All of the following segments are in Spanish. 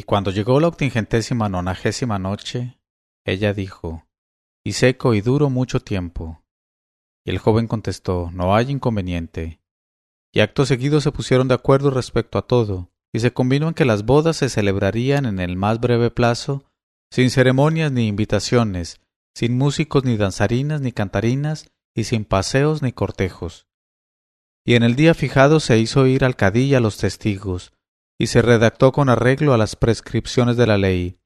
Y cuando llegó la octingentésima nonagésima noche, ella dijo, y seco y duro mucho tiempo. Y el joven contestó, no hay inconveniente. Y acto seguido se pusieron de acuerdo respecto a todo, y se convino en que las bodas se celebrarían en el más breve plazo, sin ceremonias ni invitaciones, sin músicos ni danzarinas ni cantarinas, y sin paseos ni cortejos. Y en el día fijado se hizo ir al cadí a los testigos, y se redactó con arreglo a las prescripciones de la ley.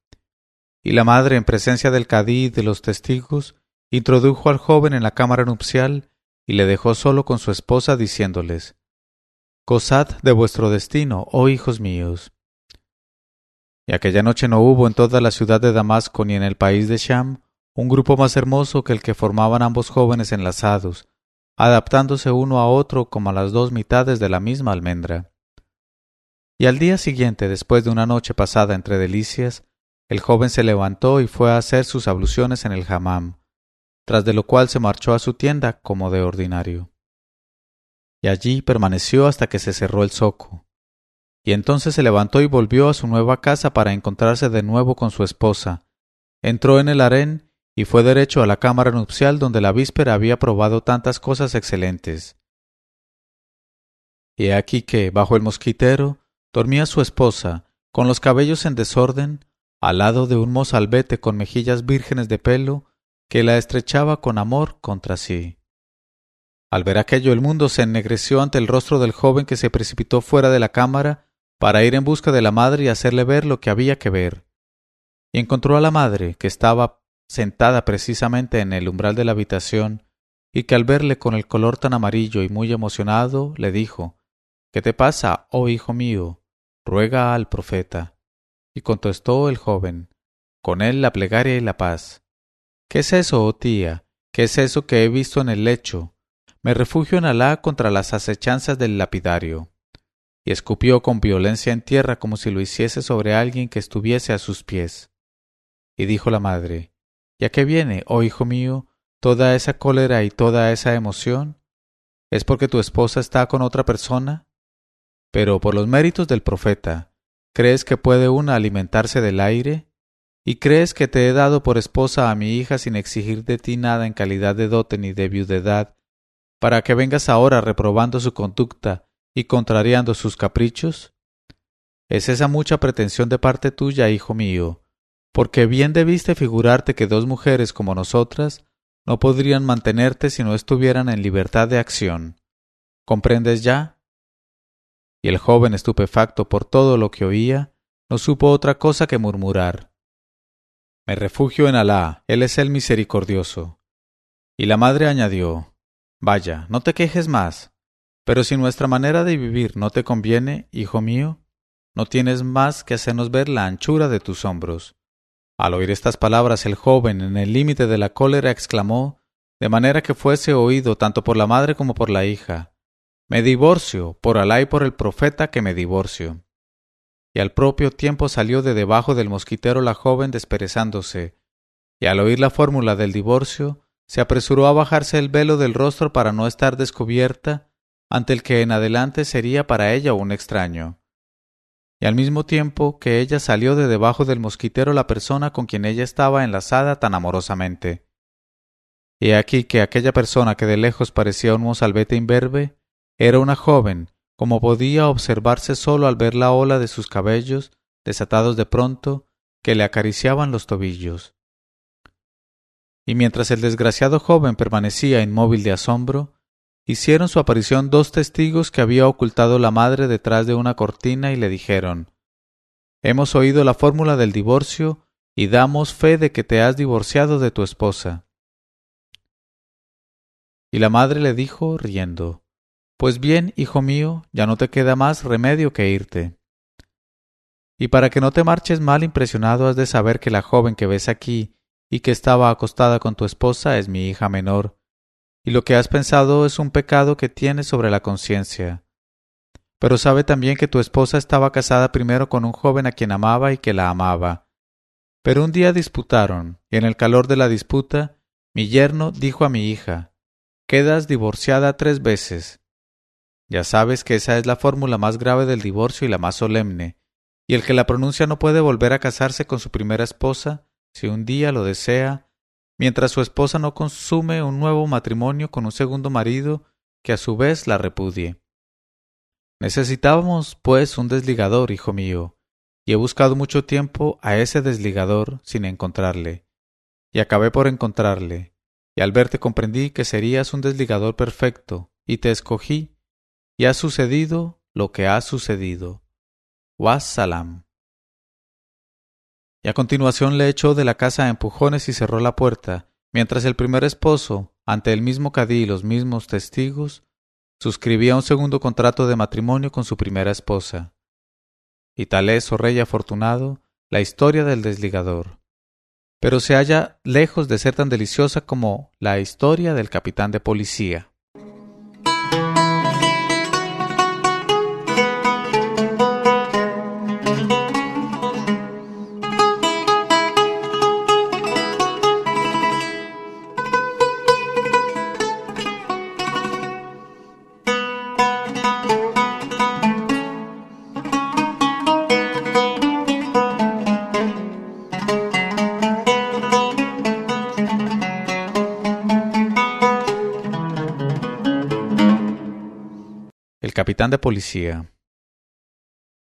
Y la madre, en presencia del cadí y de los testigos, introdujo al joven en la cámara nupcial y le dejó solo con su esposa, diciéndoles Gozad de vuestro destino, oh hijos míos. Y aquella noche no hubo en toda la ciudad de Damasco ni en el país de Sham un grupo más hermoso que el que formaban ambos jóvenes enlazados, adaptándose uno a otro como a las dos mitades de la misma almendra. Y al día siguiente, después de una noche pasada entre delicias, el joven se levantó y fue a hacer sus abluciones en el hammam, tras de lo cual se marchó a su tienda como de ordinario. Y allí permaneció hasta que se cerró el zoco. Y entonces se levantó y volvió a su nueva casa para encontrarse de nuevo con su esposa. Entró en el harén y fue derecho a la cámara nupcial donde la víspera había probado tantas cosas excelentes. Y aquí que, bajo el mosquitero, dormía su esposa, con los cabellos en desorden, al lado de un mozalbete con mejillas vírgenes de pelo, que la estrechaba con amor contra sí. Al ver aquello el mundo se ennegreció ante el rostro del joven que se precipitó fuera de la cámara para ir en busca de la madre y hacerle ver lo que había que ver. Y encontró a la madre, que estaba sentada precisamente en el umbral de la habitación, y que al verle con el color tan amarillo y muy emocionado, le dijo ¿Qué te pasa, oh hijo mío? Ruega al profeta. Y contestó el joven, con él la plegaria y la paz. ¿Qué es eso, oh tía? ¿Qué es eso que he visto en el lecho? Me refugio en Alá contra las acechanzas del lapidario. Y escupió con violencia en tierra como si lo hiciese sobre alguien que estuviese a sus pies. Y dijo la madre, ¿Y a qué viene, oh hijo mío, toda esa cólera y toda esa emoción? ¿Es porque tu esposa está con otra persona? Pero por los méritos del profeta, ¿crees que puede una alimentarse del aire? ¿Y crees que te he dado por esposa a mi hija sin exigir de ti nada en calidad de dote ni de viudedad, para que vengas ahora reprobando su conducta y contrariando sus caprichos? ¿Es esa mucha pretensión de parte tuya, hijo mío? Porque bien debiste figurarte que dos mujeres como nosotras no podrían mantenerte si no estuvieran en libertad de acción. ¿Comprendes ya? Y el joven estupefacto por todo lo que oía, no supo otra cosa que murmurar. Me refugio en Alá, Él es el misericordioso. Y la madre añadió Vaya, no te quejes más. Pero si nuestra manera de vivir no te conviene, hijo mío, no tienes más que hacernos ver la anchura de tus hombros. Al oír estas palabras el joven, en el límite de la cólera, exclamó, de manera que fuese oído tanto por la madre como por la hija me divorcio, por Alá y por el profeta que me divorcio. Y al propio tiempo salió de debajo del mosquitero la joven desperezándose, y al oír la fórmula del divorcio, se apresuró a bajarse el velo del rostro para no estar descubierta ante el que en adelante sería para ella un extraño. Y al mismo tiempo que ella salió de debajo del mosquitero la persona con quien ella estaba enlazada tan amorosamente. Y aquí que aquella persona que de lejos parecía un mozalbete imberbe, era una joven, como podía observarse solo al ver la ola de sus cabellos, desatados de pronto, que le acariciaban los tobillos. Y mientras el desgraciado joven permanecía inmóvil de asombro, hicieron su aparición dos testigos que había ocultado la madre detrás de una cortina y le dijeron Hemos oído la fórmula del divorcio y damos fe de que te has divorciado de tu esposa. Y la madre le dijo, riendo pues bien, hijo mío, ya no te queda más remedio que irte. Y para que no te marches mal impresionado has de saber que la joven que ves aquí y que estaba acostada con tu esposa es mi hija menor, y lo que has pensado es un pecado que tienes sobre la conciencia. Pero sabe también que tu esposa estaba casada primero con un joven a quien amaba y que la amaba. Pero un día disputaron, y en el calor de la disputa, mi yerno dijo a mi hija Quedas divorciada tres veces, ya sabes que esa es la fórmula más grave del divorcio y la más solemne, y el que la pronuncia no puede volver a casarse con su primera esposa si un día lo desea, mientras su esposa no consume un nuevo matrimonio con un segundo marido que a su vez la repudie. Necesitábamos, pues, un desligador, hijo mío, y he buscado mucho tiempo a ese desligador sin encontrarle, y acabé por encontrarle, y al verte comprendí que serías un desligador perfecto, y te escogí, y ha sucedido lo que ha sucedido. Wassalam. Y a continuación le echó de la casa a empujones y cerró la puerta, mientras el primer esposo, ante el mismo cadí y los mismos testigos, suscribía un segundo contrato de matrimonio con su primera esposa. Y tal es, oh rey afortunado, la historia del desligador. Pero se halla lejos de ser tan deliciosa como la historia del capitán de policía. De policía.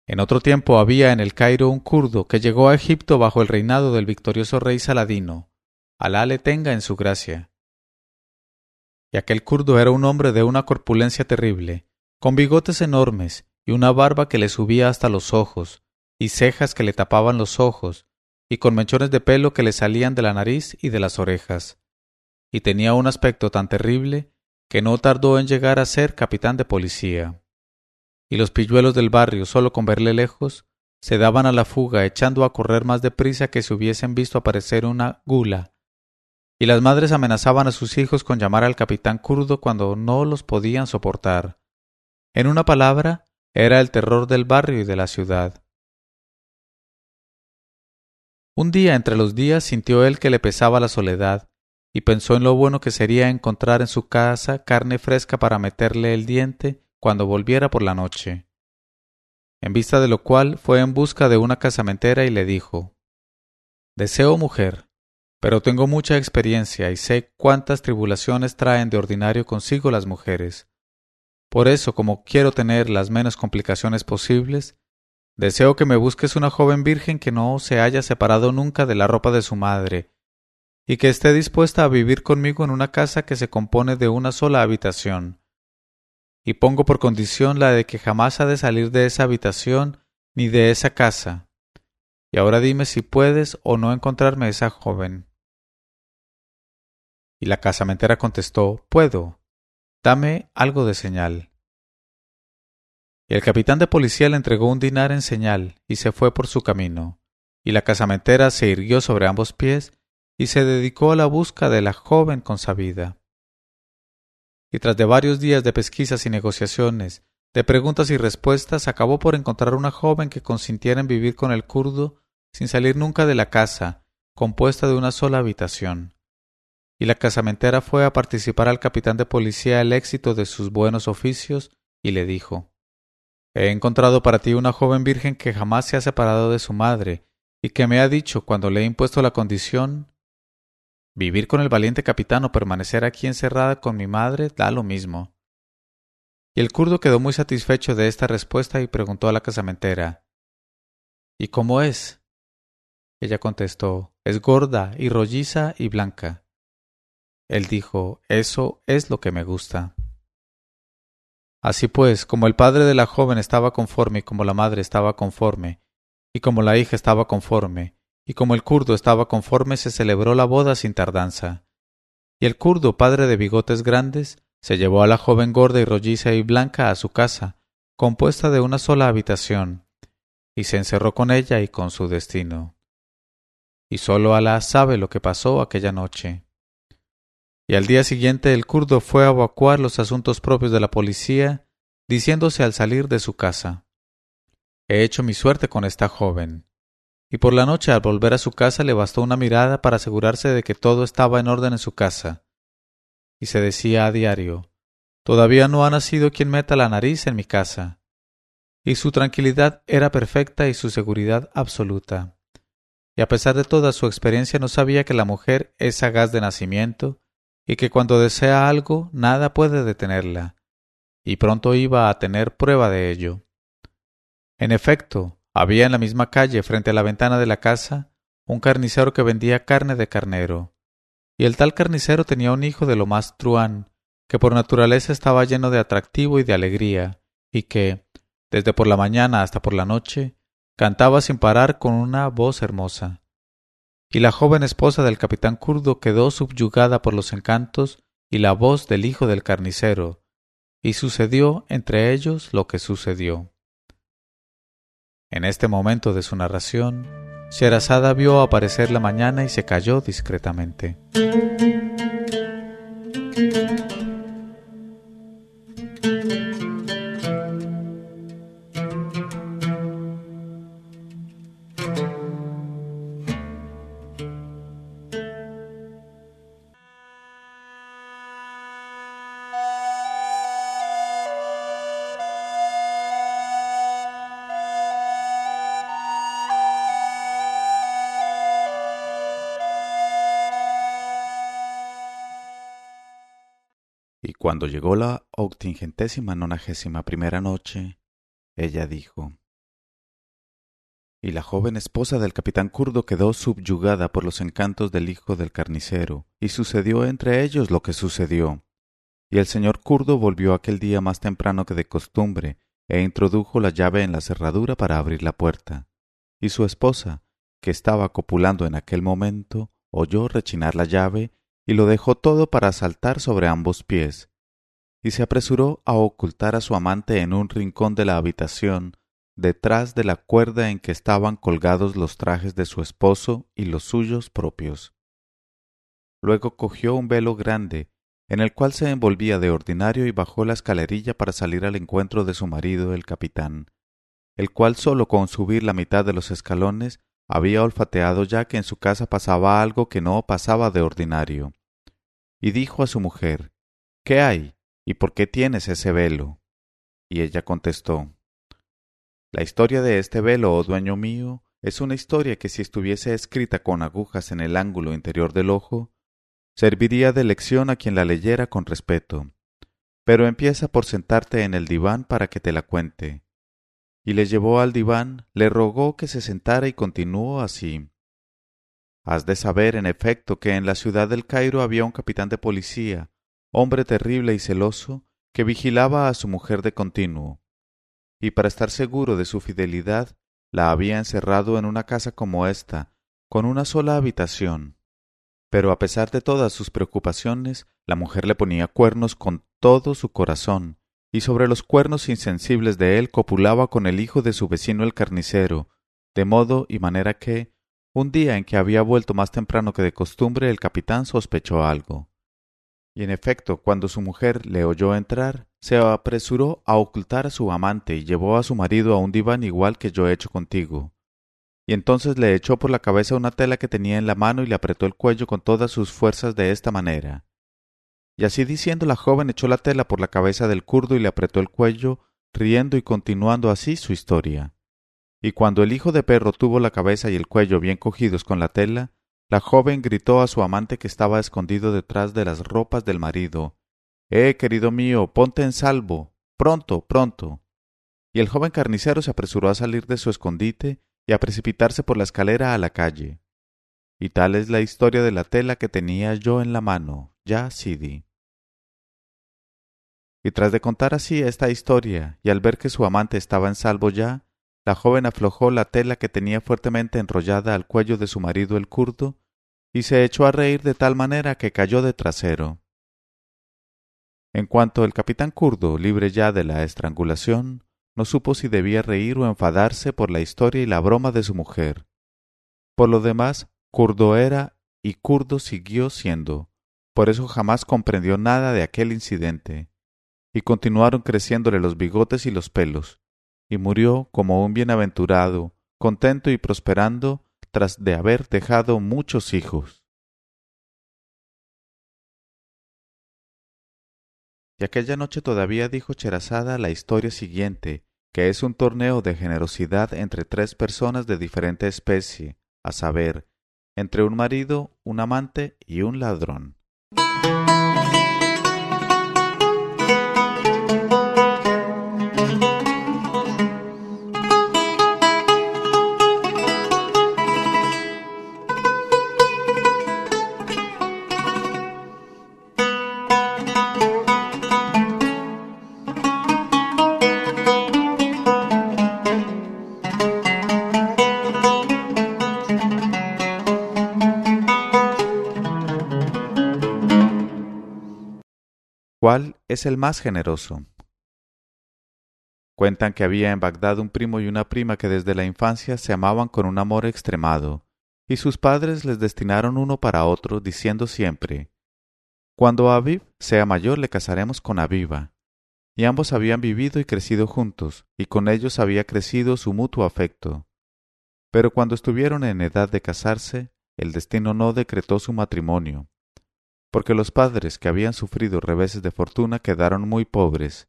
En otro tiempo había en el Cairo un kurdo que llegó a Egipto bajo el reinado del victorioso rey Saladino. Alá le tenga en su gracia. Y aquel kurdo era un hombre de una corpulencia terrible, con bigotes enormes y una barba que le subía hasta los ojos, y cejas que le tapaban los ojos, y con mechones de pelo que le salían de la nariz y de las orejas. Y tenía un aspecto tan terrible que no tardó en llegar a ser capitán de policía. Y los pilluelos del barrio, solo con verle lejos, se daban a la fuga, echando a correr más deprisa que si hubiesen visto aparecer una gula. Y las madres amenazaban a sus hijos con llamar al capitán kurdo cuando no los podían soportar. En una palabra, era el terror del barrio y de la ciudad. Un día entre los días sintió él que le pesaba la soledad, y pensó en lo bueno que sería encontrar en su casa carne fresca para meterle el diente cuando volviera por la noche. En vista de lo cual fue en busca de una casamentera y le dijo Deseo mujer, pero tengo mucha experiencia y sé cuántas tribulaciones traen de ordinario consigo las mujeres. Por eso, como quiero tener las menos complicaciones posibles, deseo que me busques una joven virgen que no se haya separado nunca de la ropa de su madre y que esté dispuesta a vivir conmigo en una casa que se compone de una sola habitación. Y pongo por condición la de que jamás ha de salir de esa habitación ni de esa casa. Y ahora dime si puedes o no encontrarme esa joven. Y la casamentera contestó Puedo. Dame algo de señal. Y el capitán de policía le entregó un dinar en señal y se fue por su camino. Y la casamentera se irguió sobre ambos pies y se dedicó a la busca de la joven consabida. Y tras de varios días de pesquisas y negociaciones, de preguntas y respuestas, acabó por encontrar una joven que consintiera en vivir con el kurdo sin salir nunca de la casa, compuesta de una sola habitación. Y la casamentera fue a participar al capitán de policía el éxito de sus buenos oficios y le dijo He encontrado para ti una joven virgen que jamás se ha separado de su madre, y que me ha dicho, cuando le he impuesto la condición, Vivir con el valiente capitán o permanecer aquí encerrada con mi madre da lo mismo. Y el kurdo quedó muy satisfecho de esta respuesta y preguntó a la casamentera ¿Y cómo es? Ella contestó Es gorda y rolliza y blanca. Él dijo Eso es lo que me gusta. Así pues, como el padre de la joven estaba conforme y como la madre estaba conforme, y como la hija estaba conforme, y como el kurdo estaba conforme se celebró la boda sin tardanza. Y el kurdo, padre de bigotes grandes, se llevó a la joven gorda y rolliza y blanca a su casa, compuesta de una sola habitación, y se encerró con ella y con su destino. Y sólo Alá sabe lo que pasó aquella noche. Y al día siguiente el kurdo fue a evacuar los asuntos propios de la policía, diciéndose al salir de su casa He hecho mi suerte con esta joven y por la noche al volver a su casa le bastó una mirada para asegurarse de que todo estaba en orden en su casa. Y se decía a diario Todavía no ha nacido quien meta la nariz en mi casa. y su tranquilidad era perfecta y su seguridad absoluta. Y a pesar de toda su experiencia no sabía que la mujer es sagaz de nacimiento y que cuando desea algo nada puede detenerla, y pronto iba a tener prueba de ello. En efecto, había en la misma calle, frente a la ventana de la casa, un carnicero que vendía carne de carnero, y el tal carnicero tenía un hijo de lo más truán, que por naturaleza estaba lleno de atractivo y de alegría, y que, desde por la mañana hasta por la noche, cantaba sin parar con una voz hermosa. Y la joven esposa del capitán kurdo quedó subyugada por los encantos y la voz del hijo del carnicero, y sucedió entre ellos lo que sucedió. En este momento de su narración, Sherazada vio aparecer la mañana y se calló discretamente. Cuando llegó la octingentésima nonagésima primera noche, ella dijo Y la joven esposa del capitán kurdo quedó subyugada por los encantos del hijo del carnicero, y sucedió entre ellos lo que sucedió. Y el señor kurdo volvió aquel día más temprano que de costumbre, e introdujo la llave en la cerradura para abrir la puerta. Y su esposa, que estaba copulando en aquel momento, oyó rechinar la llave y lo dejó todo para saltar sobre ambos pies, y se apresuró a ocultar a su amante en un rincón de la habitación, detrás de la cuerda en que estaban colgados los trajes de su esposo y los suyos propios. Luego cogió un velo grande, en el cual se envolvía de ordinario y bajó la escalerilla para salir al encuentro de su marido el capitán, el cual sólo con subir la mitad de los escalones había olfateado ya que en su casa pasaba algo que no pasaba de ordinario y dijo a su mujer ¿Qué hay? ¿Y por qué tienes ese velo? Y ella contestó La historia de este velo, oh dueño mío, es una historia que si estuviese escrita con agujas en el ángulo interior del ojo, serviría de lección a quien la leyera con respeto. Pero empieza por sentarte en el diván para que te la cuente. Y le llevó al diván, le rogó que se sentara y continuó así. Has de saber, en efecto, que en la ciudad del Cairo había un capitán de policía, hombre terrible y celoso, que vigilaba a su mujer de continuo, y para estar seguro de su fidelidad, la había encerrado en una casa como esta, con una sola habitación. Pero a pesar de todas sus preocupaciones, la mujer le ponía cuernos con todo su corazón, y sobre los cuernos insensibles de él copulaba con el hijo de su vecino el carnicero, de modo y manera que, un día en que había vuelto más temprano que de costumbre, el capitán sospechó algo. Y en efecto, cuando su mujer le oyó entrar, se apresuró a ocultar a su amante y llevó a su marido a un diván igual que yo he hecho contigo. Y entonces le echó por la cabeza una tela que tenía en la mano y le apretó el cuello con todas sus fuerzas de esta manera. Y así diciendo la joven echó la tela por la cabeza del kurdo y le apretó el cuello, riendo y continuando así su historia. Y cuando el hijo de perro tuvo la cabeza y el cuello bien cogidos con la tela, la joven gritó a su amante que estaba escondido detrás de las ropas del marido Eh, querido mío, ponte en salvo. Pronto, pronto. Y el joven carnicero se apresuró a salir de su escondite y a precipitarse por la escalera a la calle. Y tal es la historia de la tela que tenía yo en la mano, ya Sidi. Y tras de contar así esta historia, y al ver que su amante estaba en salvo ya, la joven aflojó la tela que tenía fuertemente enrollada al cuello de su marido el kurdo y se echó a reír de tal manera que cayó de trasero. En cuanto el capitán kurdo, libre ya de la estrangulación, no supo si debía reír o enfadarse por la historia y la broma de su mujer. Por lo demás, kurdo era y kurdo siguió siendo, por eso jamás comprendió nada de aquel incidente, y continuaron creciéndole los bigotes y los pelos, y murió como un bienaventurado, contento y prosperando tras de haber dejado muchos hijos. Y aquella noche todavía dijo Cherazada la historia siguiente, que es un torneo de generosidad entre tres personas de diferente especie, a saber, entre un marido, un amante y un ladrón. ¿Cuál es el más generoso? Cuentan que había en Bagdad un primo y una prima que desde la infancia se amaban con un amor extremado, y sus padres les destinaron uno para otro, diciendo siempre Cuando Aviv sea mayor le casaremos con Aviva. Y ambos habían vivido y crecido juntos, y con ellos había crecido su mutuo afecto. Pero cuando estuvieron en edad de casarse, el destino no decretó su matrimonio, porque los padres que habían sufrido reveses de fortuna quedaron muy pobres,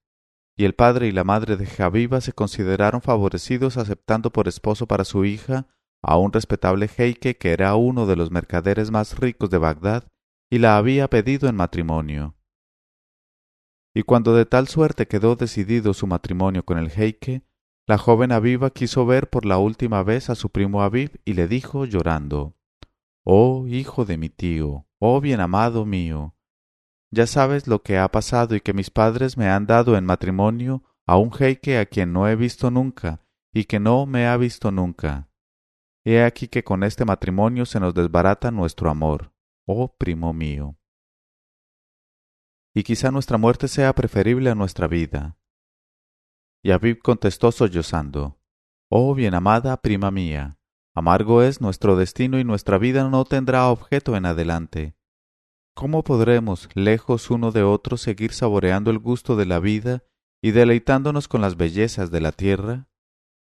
y el padre y la madre de Javiva se consideraron favorecidos aceptando por esposo para su hija a un respetable jeique que era uno de los mercaderes más ricos de Bagdad y la había pedido en matrimonio. Y cuando de tal suerte quedó decidido su matrimonio con el jeique, la joven Aviva quiso ver por la última vez a su primo Aviv y le dijo llorando Oh hijo de mi tío, oh bien amado mío, ya sabes lo que ha pasado y que mis padres me han dado en matrimonio a un jeique a quien no he visto nunca y que no me ha visto nunca. He aquí que con este matrimonio se nos desbarata nuestro amor, oh primo mío. Y quizá nuestra muerte sea preferible a nuestra vida. Y Abib contestó sollozando, Oh bien amada prima mía, Amargo es nuestro destino y nuestra vida no tendrá objeto en adelante. ¿Cómo podremos, lejos uno de otro, seguir saboreando el gusto de la vida y deleitándonos con las bellezas de la tierra?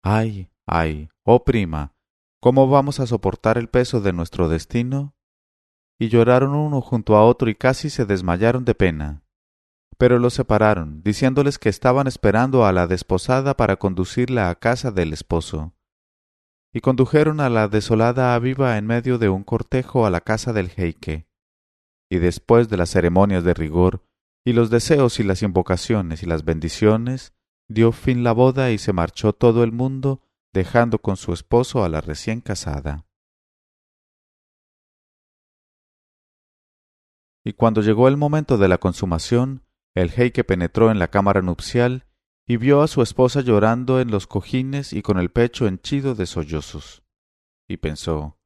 Ay, ay, oh prima, ¿cómo vamos a soportar el peso de nuestro destino? Y lloraron uno junto a otro y casi se desmayaron de pena. Pero los separaron, diciéndoles que estaban esperando a la desposada para conducirla a casa del esposo y condujeron a la desolada Aviva en medio de un cortejo a la casa del jeique. Y después de las ceremonias de rigor, y los deseos y las invocaciones y las bendiciones, dio fin la boda y se marchó todo el mundo, dejando con su esposo a la recién casada. Y cuando llegó el momento de la consumación, el jeique penetró en la cámara nupcial y vio a su esposa llorando en los cojines y con el pecho henchido de sollozos. Y pensó,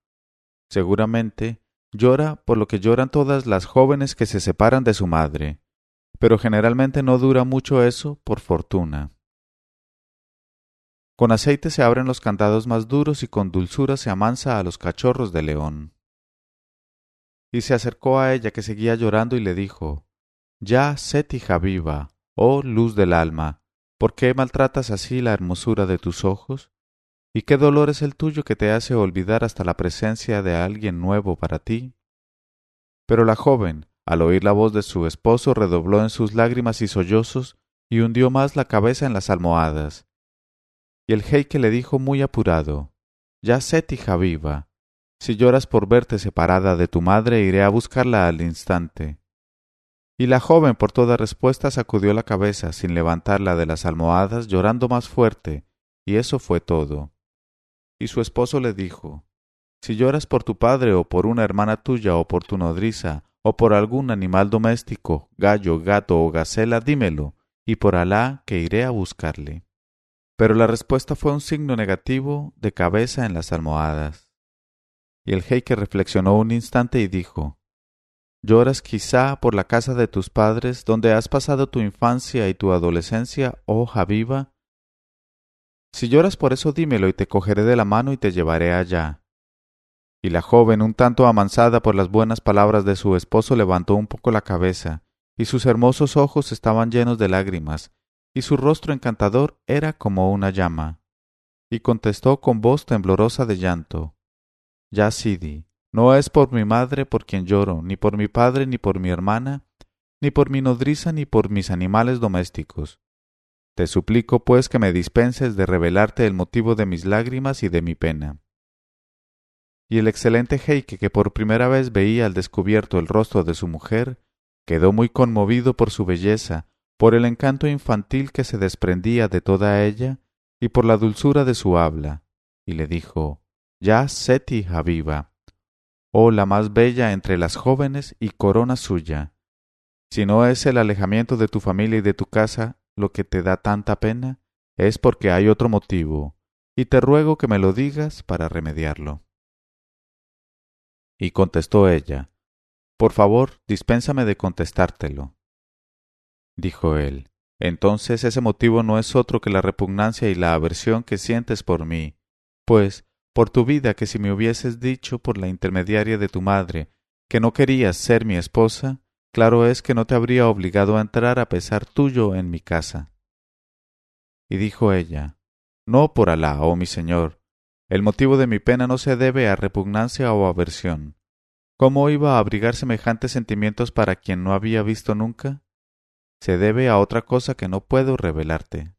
seguramente llora por lo que lloran todas las jóvenes que se separan de su madre, pero generalmente no dura mucho eso por fortuna. Con aceite se abren los candados más duros y con dulzura se amansa a los cachorros de león. Y se acercó a ella que seguía llorando y le dijo, Ya, hija viva, oh luz del alma, ¿Por qué maltratas así la hermosura de tus ojos? ¿Y qué dolor es el tuyo que te hace olvidar hasta la presencia de alguien nuevo para ti? Pero la joven, al oír la voz de su esposo, redobló en sus lágrimas y sollozos y hundió más la cabeza en las almohadas. Y el jeique le dijo muy apurado, Ya sé, hija viva, si lloras por verte separada de tu madre, iré a buscarla al instante. Y la joven por toda respuesta sacudió la cabeza sin levantarla de las almohadas, llorando más fuerte, y eso fue todo. Y su esposo le dijo Si lloras por tu padre o por una hermana tuya o por tu nodriza o por algún animal doméstico, gallo, gato o gacela, dímelo, y por Alá que iré a buscarle. Pero la respuesta fue un signo negativo de cabeza en las almohadas. Y el jeique reflexionó un instante y dijo Lloras quizá por la casa de tus padres, donde has pasado tu infancia y tu adolescencia, oh Javiva. Si lloras por eso, dímelo y te cogeré de la mano y te llevaré allá. Y la joven, un tanto amansada por las buenas palabras de su esposo, levantó un poco la cabeza, y sus hermosos ojos estaban llenos de lágrimas, y su rostro encantador era como una llama. Y contestó con voz temblorosa de llanto, Ya, Sidi, no es por mi madre por quien lloro, ni por mi padre, ni por mi hermana, ni por mi nodriza, ni por mis animales domésticos. Te suplico, pues, que me dispenses de revelarte el motivo de mis lágrimas y de mi pena. Y el excelente Heike, que por primera vez veía al descubierto el rostro de su mujer, quedó muy conmovido por su belleza, por el encanto infantil que se desprendía de toda ella y por la dulzura de su habla, y le dijo Ya Seti Habiba, oh la más bella entre las jóvenes y corona suya. Si no es el alejamiento de tu familia y de tu casa lo que te da tanta pena, es porque hay otro motivo, y te ruego que me lo digas para remediarlo. Y contestó ella, Por favor, dispénsame de contestártelo. Dijo él, Entonces ese motivo no es otro que la repugnancia y la aversión que sientes por mí, pues, por tu vida que si me hubieses dicho por la intermediaria de tu madre que no querías ser mi esposa, claro es que no te habría obligado a entrar a pesar tuyo en mi casa. Y dijo ella, No por Alá, oh mi señor, el motivo de mi pena no se debe a repugnancia o aversión. ¿Cómo iba a abrigar semejantes sentimientos para quien no había visto nunca? Se debe a otra cosa que no puedo revelarte.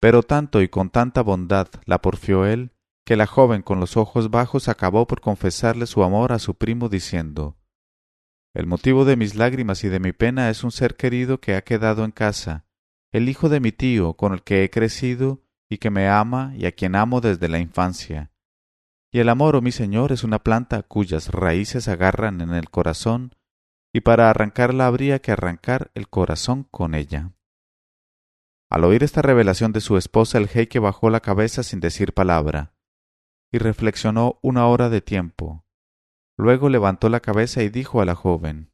Pero tanto y con tanta bondad la porfió él, que la joven con los ojos bajos acabó por confesarle su amor a su primo diciendo el motivo de mis lágrimas y de mi pena es un ser querido que ha quedado en casa, el hijo de mi tío con el que he crecido y que me ama y a quien amo desde la infancia. Y el amor, oh mi Señor, es una planta cuyas raíces agarran en el corazón, y para arrancarla habría que arrancar el corazón con ella. Al oír esta revelación de su esposa, el jeique bajó la cabeza sin decir palabra, y reflexionó una hora de tiempo, Luego levantó la cabeza y dijo a la joven,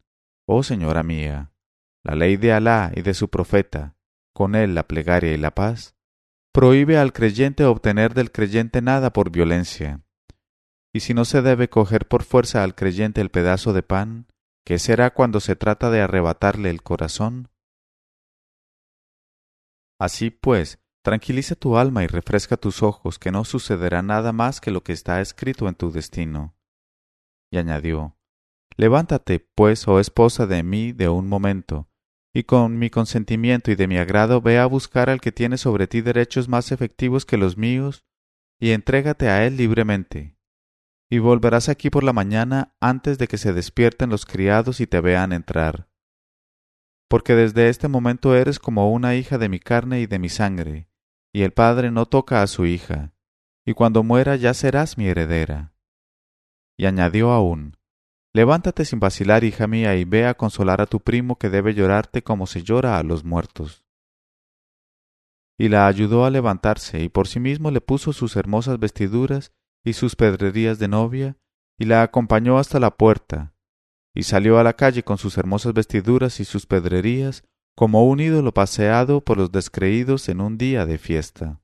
Oh señora mía, la ley de Alá y de su profeta, con él la plegaria y la paz, prohíbe al creyente obtener del creyente nada por violencia. Y si no se debe coger por fuerza al creyente el pedazo de pan, ¿qué será cuando se trata de arrebatarle el corazón? Así pues, tranquiliza tu alma y refresca tus ojos, que no sucederá nada más que lo que está escrito en tu destino y añadió Levántate, pues, oh esposa de mí, de un momento, y con mi consentimiento y de mi agrado ve a buscar al que tiene sobre ti derechos más efectivos que los míos, y entrégate a él libremente. Y volverás aquí por la mañana antes de que se despierten los criados y te vean entrar. Porque desde este momento eres como una hija de mi carne y de mi sangre, y el padre no toca a su hija, y cuando muera ya serás mi heredera y añadió aún Levántate sin vacilar, hija mía, y ve a consolar a tu primo que debe llorarte como se llora a los muertos. Y la ayudó a levantarse, y por sí mismo le puso sus hermosas vestiduras y sus pedrerías de novia, y la acompañó hasta la puerta, y salió a la calle con sus hermosas vestiduras y sus pedrerías, como un ídolo paseado por los descreídos en un día de fiesta.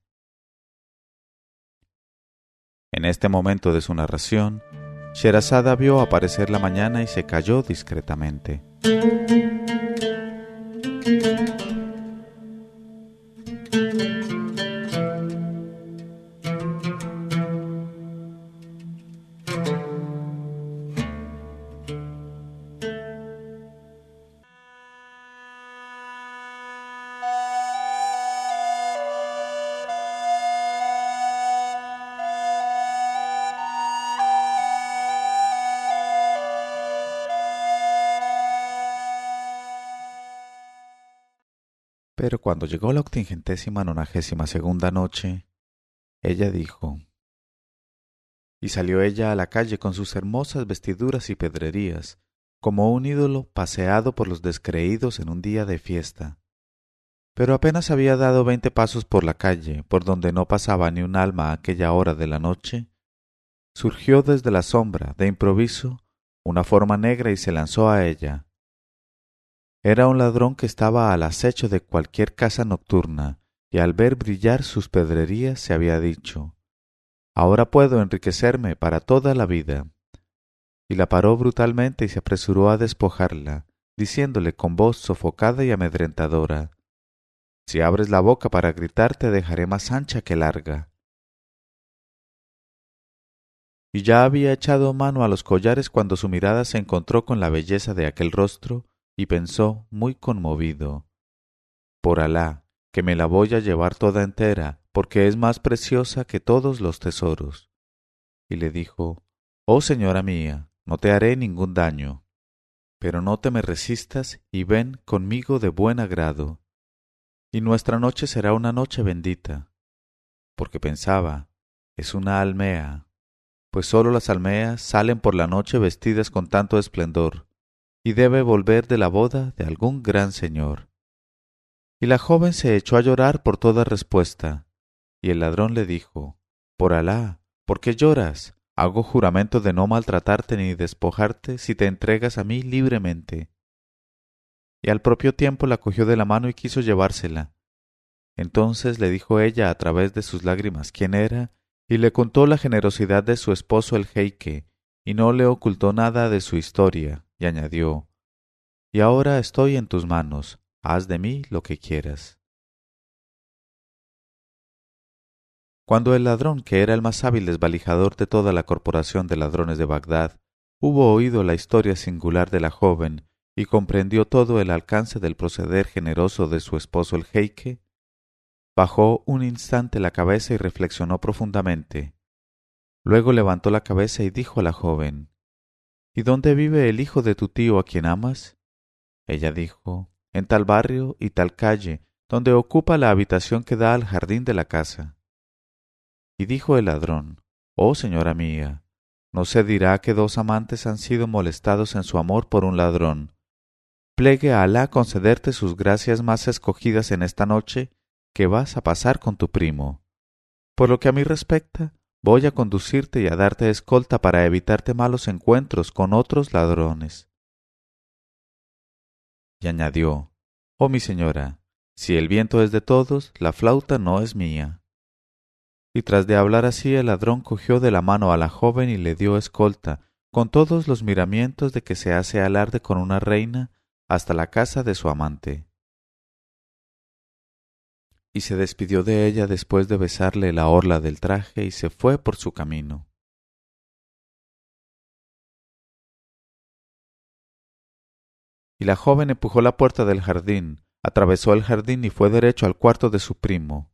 En este momento de su narración, Sherazada vio aparecer la mañana y se calló discretamente. Pero cuando llegó la octingentésima nonagésima segunda noche, ella dijo, y salió ella a la calle con sus hermosas vestiduras y pedrerías, como un ídolo paseado por los descreídos en un día de fiesta. Pero apenas había dado veinte pasos por la calle, por donde no pasaba ni un alma a aquella hora de la noche, surgió desde la sombra, de improviso, una forma negra y se lanzó a ella, era un ladrón que estaba al acecho de cualquier casa nocturna, y al ver brillar sus pedrerías se había dicho Ahora puedo enriquecerme para toda la vida. Y la paró brutalmente y se apresuró a despojarla, diciéndole con voz sofocada y amedrentadora Si abres la boca para gritar te dejaré más ancha que larga. Y ya había echado mano a los collares cuando su mirada se encontró con la belleza de aquel rostro y pensó muy conmovido Por Alá, que me la voy a llevar toda entera, porque es más preciosa que todos los tesoros. Y le dijo, Oh señora mía, no te haré ningún daño, pero no te me resistas y ven conmigo de buen agrado. Y nuestra noche será una noche bendita, porque pensaba, es una almea, pues sólo las almeas salen por la noche vestidas con tanto esplendor, y debe volver de la boda de algún gran señor. Y la joven se echó a llorar por toda respuesta, y el ladrón le dijo, Por Alá, ¿por qué lloras? Hago juramento de no maltratarte ni despojarte si te entregas a mí libremente. Y al propio tiempo la cogió de la mano y quiso llevársela. Entonces le dijo ella a través de sus lágrimas quién era, y le contó la generosidad de su esposo el jeique, y no le ocultó nada de su historia, y añadió Y ahora estoy en tus manos, haz de mí lo que quieras. Cuando el ladrón, que era el más hábil desvalijador de toda la corporación de ladrones de Bagdad, hubo oído la historia singular de la joven y comprendió todo el alcance del proceder generoso de su esposo el jeique, bajó un instante la cabeza y reflexionó profundamente. Luego levantó la cabeza y dijo a la joven ¿Y dónde vive el hijo de tu tío a quien amas? Ella dijo En tal barrio y tal calle, donde ocupa la habitación que da al jardín de la casa. Y dijo el ladrón, Oh señora mía, ¿no se dirá que dos amantes han sido molestados en su amor por un ladrón? Plegue a Alá concederte sus gracias más escogidas en esta noche que vas a pasar con tu primo. Por lo que a mí respecta, voy a conducirte y a darte escolta para evitarte malos encuentros con otros ladrones. Y añadió, Oh mi señora, si el viento es de todos, la flauta no es mía. Y tras de hablar así el ladrón cogió de la mano a la joven y le dio escolta, con todos los miramientos de que se hace alarde con una reina, hasta la casa de su amante. Y se despidió de ella después de besarle la orla del traje y se fue por su camino. Y la joven empujó la puerta del jardín, atravesó el jardín y fue derecho al cuarto de su primo,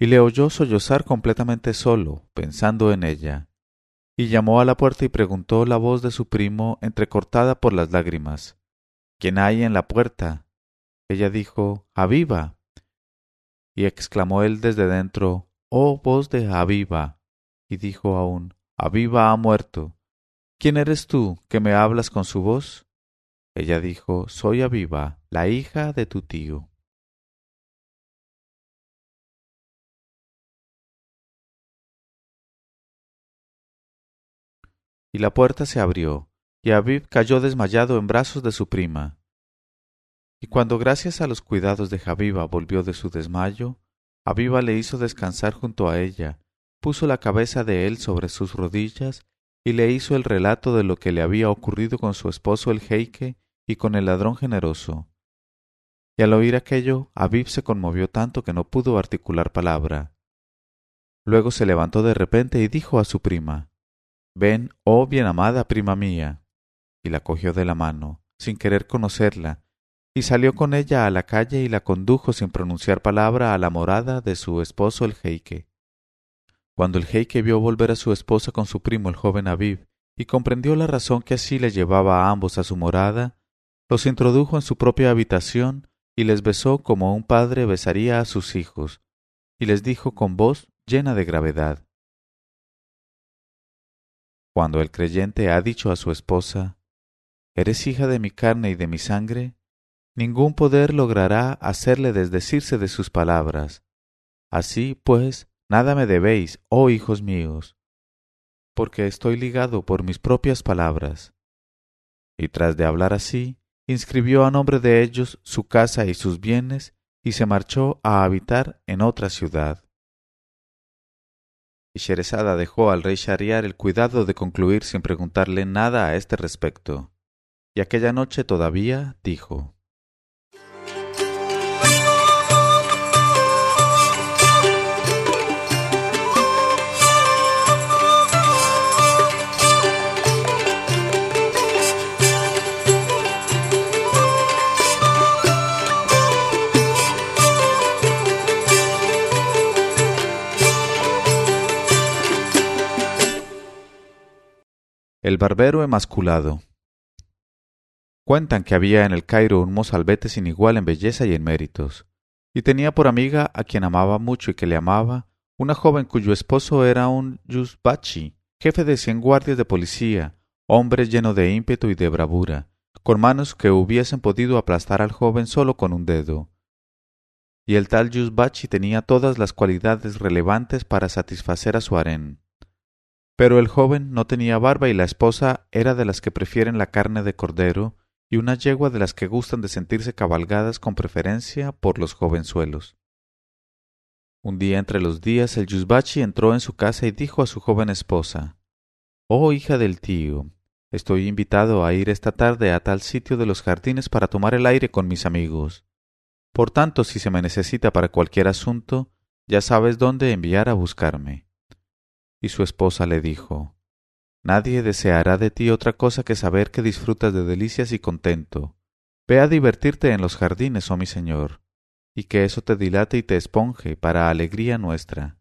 y le oyó sollozar completamente solo, pensando en ella. Y llamó a la puerta y preguntó la voz de su primo entrecortada por las lágrimas. ¿Quién hay en la puerta? Ella dijo, Aviva. Y exclamó él desde dentro, Oh voz de Aviva. Y dijo aún, Aviva ha muerto. ¿Quién eres tú que me hablas con su voz? Ella dijo, Soy Aviva, la hija de tu tío. y la puerta se abrió, y Aviv cayó desmayado en brazos de su prima. Y cuando gracias a los cuidados de Javiva volvió de su desmayo, Aviva le hizo descansar junto a ella, puso la cabeza de él sobre sus rodillas y le hizo el relato de lo que le había ocurrido con su esposo el jeique y con el ladrón generoso. Y al oír aquello, Aviv se conmovió tanto que no pudo articular palabra. Luego se levantó de repente y dijo a su prima Ven, oh bien amada prima mía. Y la cogió de la mano, sin querer conocerla, y salió con ella a la calle y la condujo sin pronunciar palabra a la morada de su esposo el jeique. Cuando el jeique vio volver a su esposa con su primo el joven Aviv, y comprendió la razón que así le llevaba a ambos a su morada, los introdujo en su propia habitación y les besó como un padre besaría a sus hijos, y les dijo con voz llena de gravedad cuando el creyente ha dicho a su esposa, Eres hija de mi carne y de mi sangre, ningún poder logrará hacerle desdecirse de sus palabras. Así, pues, nada me debéis, oh hijos míos, porque estoy ligado por mis propias palabras. Y tras de hablar así, inscribió a nombre de ellos su casa y sus bienes, y se marchó a habitar en otra ciudad y Sherezada dejó al rey Shariar el cuidado de concluir sin preguntarle nada a este respecto. Y aquella noche todavía dijo El barbero emasculado. Cuentan que había en el Cairo un mozalbete sin igual en belleza y en méritos, y tenía por amiga a quien amaba mucho y que le amaba, una joven cuyo esposo era un Yusbachi, jefe de cien guardias de policía, hombre lleno de ímpetu y de bravura, con manos que hubiesen podido aplastar al joven solo con un dedo. Y el tal Yusbachi tenía todas las cualidades relevantes para satisfacer a su harén. Pero el joven no tenía barba y la esposa era de las que prefieren la carne de cordero y una yegua de las que gustan de sentirse cabalgadas con preferencia por los jovenzuelos. Un día entre los días el Yusbachi entró en su casa y dijo a su joven esposa Oh hija del tío, estoy invitado a ir esta tarde a tal sitio de los jardines para tomar el aire con mis amigos. Por tanto, si se me necesita para cualquier asunto, ya sabes dónde enviar a buscarme. Y su esposa le dijo, Nadie deseará de ti otra cosa que saber que disfrutas de delicias y contento. Ve a divertirte en los jardines, oh mi señor, y que eso te dilate y te esponje para alegría nuestra.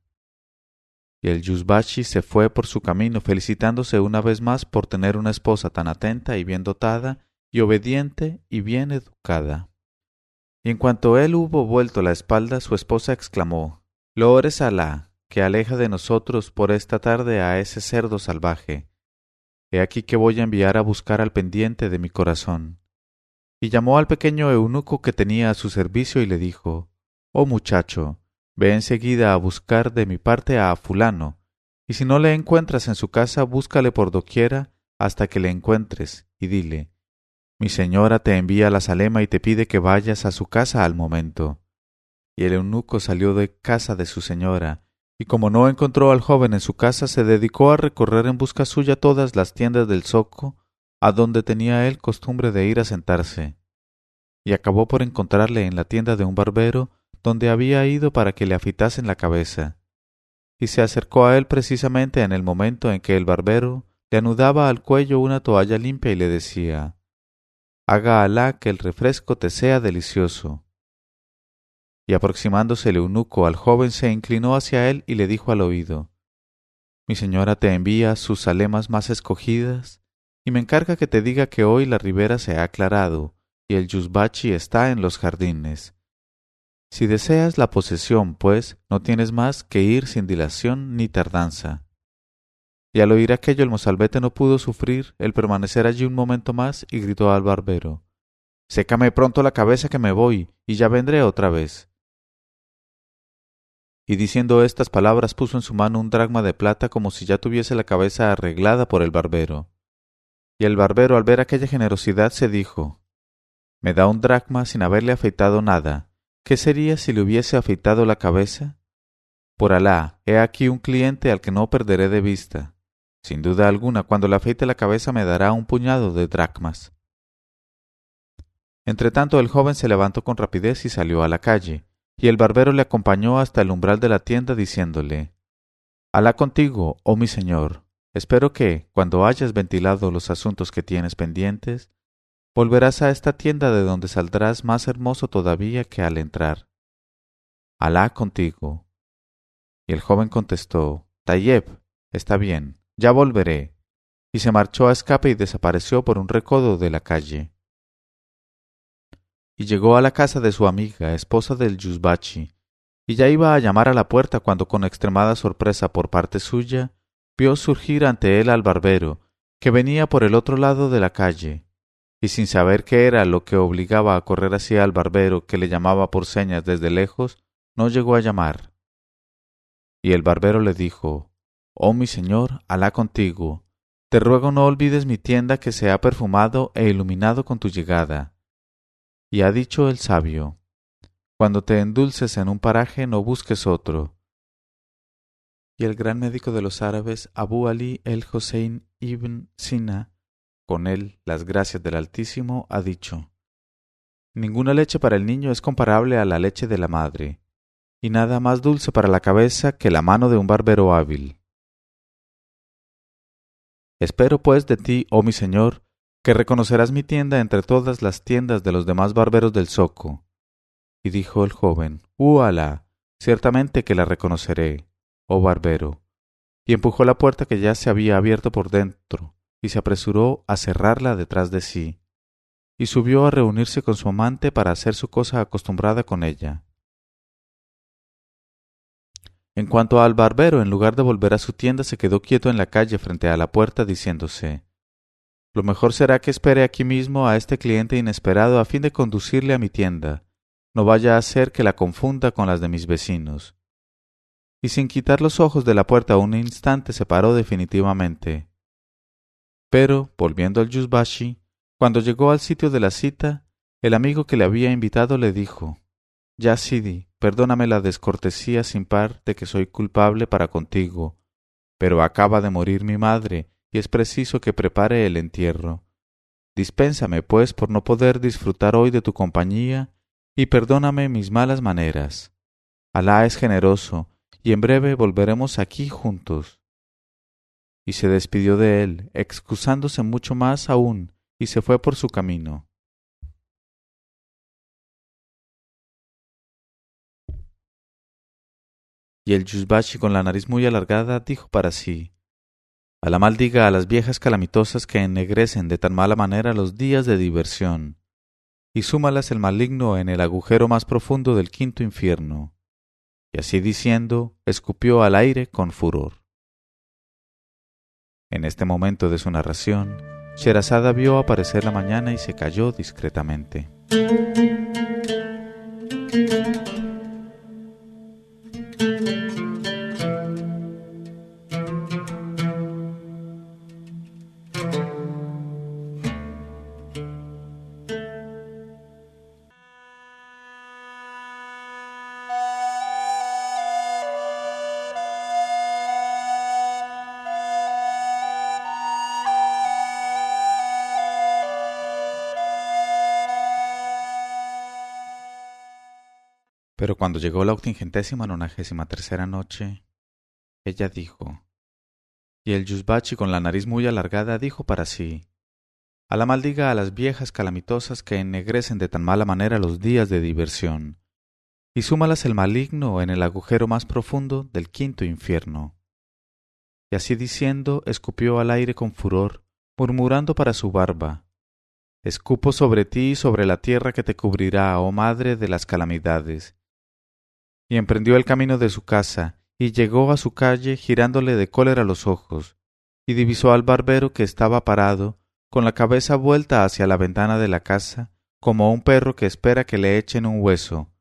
Y el Yusbashi se fue por su camino felicitándose una vez más por tener una esposa tan atenta y bien dotada, y obediente y bien educada. Y en cuanto él hubo vuelto la espalda, su esposa exclamó, Loores Alá, que aleja de nosotros por esta tarde a ese cerdo salvaje. He aquí que voy a enviar a buscar al pendiente de mi corazón. Y llamó al pequeño eunuco que tenía a su servicio y le dijo, Oh muchacho, ve enseguida a buscar de mi parte a fulano, y si no le encuentras en su casa, búscale por doquiera hasta que le encuentres, y dile, Mi señora te envía la salema y te pide que vayas a su casa al momento. Y el eunuco salió de casa de su señora, y como no encontró al joven en su casa, se dedicó a recorrer en busca suya todas las tiendas del zoco, a donde tenía él costumbre de ir a sentarse, y acabó por encontrarle en la tienda de un barbero, donde había ido para que le afitasen la cabeza, y se acercó a él precisamente en el momento en que el barbero le anudaba al cuello una toalla limpia y le decía Haga Alá que el refresco te sea delicioso y aproximándose el eunuco al joven se inclinó hacia él y le dijo al oído Mi señora te envía sus alemas más escogidas y me encarga que te diga que hoy la ribera se ha aclarado y el yusbachi está en los jardines. Si deseas la posesión, pues, no tienes más que ir sin dilación ni tardanza. Y al oír aquello el mozalbete no pudo sufrir el permanecer allí un momento más y gritó al barbero Sécame pronto la cabeza que me voy, y ya vendré otra vez y diciendo estas palabras puso en su mano un dracma de plata como si ya tuviese la cabeza arreglada por el barbero. Y el barbero al ver aquella generosidad se dijo Me da un dracma sin haberle afeitado nada. ¿Qué sería si le hubiese afeitado la cabeza? Por Alá, he aquí un cliente al que no perderé de vista. Sin duda alguna, cuando le afeite la cabeza me dará un puñado de dracmas. Entretanto el joven se levantó con rapidez y salió a la calle, y el barbero le acompañó hasta el umbral de la tienda diciéndole Alá contigo, oh mi señor. Espero que, cuando hayas ventilado los asuntos que tienes pendientes, volverás a esta tienda de donde saldrás más hermoso todavía que al entrar. Alá contigo. Y el joven contestó Tayeb, está bien, ya volveré. Y se marchó a escape y desapareció por un recodo de la calle y llegó a la casa de su amiga, esposa del Yusbachi, y ya iba a llamar a la puerta cuando con extremada sorpresa por parte suya vio surgir ante él al barbero, que venía por el otro lado de la calle, y sin saber qué era lo que obligaba a correr hacia al barbero que le llamaba por señas desde lejos, no llegó a llamar. Y el barbero le dijo Oh mi señor, Alá contigo, te ruego no olvides mi tienda que se ha perfumado e iluminado con tu llegada y ha dicho el sabio, Cuando te endulces en un paraje no busques otro. Y el gran médico de los árabes, Abu Ali el Hossein ibn Sina, con él las gracias del Altísimo, ha dicho, Ninguna leche para el niño es comparable a la leche de la madre, y nada más dulce para la cabeza que la mano de un barbero hábil. Espero pues de ti, oh mi señor, que reconocerás mi tienda entre todas las tiendas de los demás barberos del zoco. Y dijo el joven, Uala, ciertamente que la reconoceré, oh barbero. Y empujó la puerta que ya se había abierto por dentro, y se apresuró a cerrarla detrás de sí, y subió a reunirse con su amante para hacer su cosa acostumbrada con ella. En cuanto al barbero, en lugar de volver a su tienda, se quedó quieto en la calle frente a la puerta, diciéndose Lo mejor será que espere aquí mismo a este cliente inesperado a fin de conducirle a mi tienda. No vaya a ser que la confunda con las de mis vecinos. Y sin quitar los ojos de la puerta un instante se paró definitivamente. Pero, volviendo al Yusbashi, cuando llegó al sitio de la cita, el amigo que le había invitado le dijo Ya, Sidi, perdóname la descortesía sin par de que soy culpable para contigo, pero acaba de morir mi madre y es preciso que prepare el entierro. Dispénsame, pues, por no poder disfrutar hoy de tu compañía y perdóname mis malas maneras. Alá es generoso, y en breve volveremos aquí juntos. Y se despidió de él, excusándose mucho más aún, y se fue por su camino. Y el Yusbashi con la nariz muy alargada dijo para sí A la maldiga a las viejas calamitosas que ennegrecen de tan mala manera los días de diversión, y súmalas el maligno en el agujero más profundo del quinto infierno. Y así diciendo, escupió al aire con furor. En este momento de su narración, Sherazada vio aparecer la mañana y se cayó discretamente. Llegó la octingentésima nonagésima tercera noche, ella dijo, y el Yusbachi con la nariz muy alargada dijo para sí, a la maldiga a las viejas calamitosas que ennegrecen de tan mala manera los días de diversión, y súmalas el maligno en el agujero más profundo del quinto infierno. Y así diciendo, escupió al aire con furor, murmurando para su barba, Escupo sobre ti y sobre la tierra que te cubrirá, oh madre de las calamidades, y emprendió el camino de su casa, y llegó a su calle girándole de cólera los ojos, y divisó al barbero que estaba parado, con la cabeza vuelta hacia la ventana de la casa, como un perro que espera que le echen un hueso.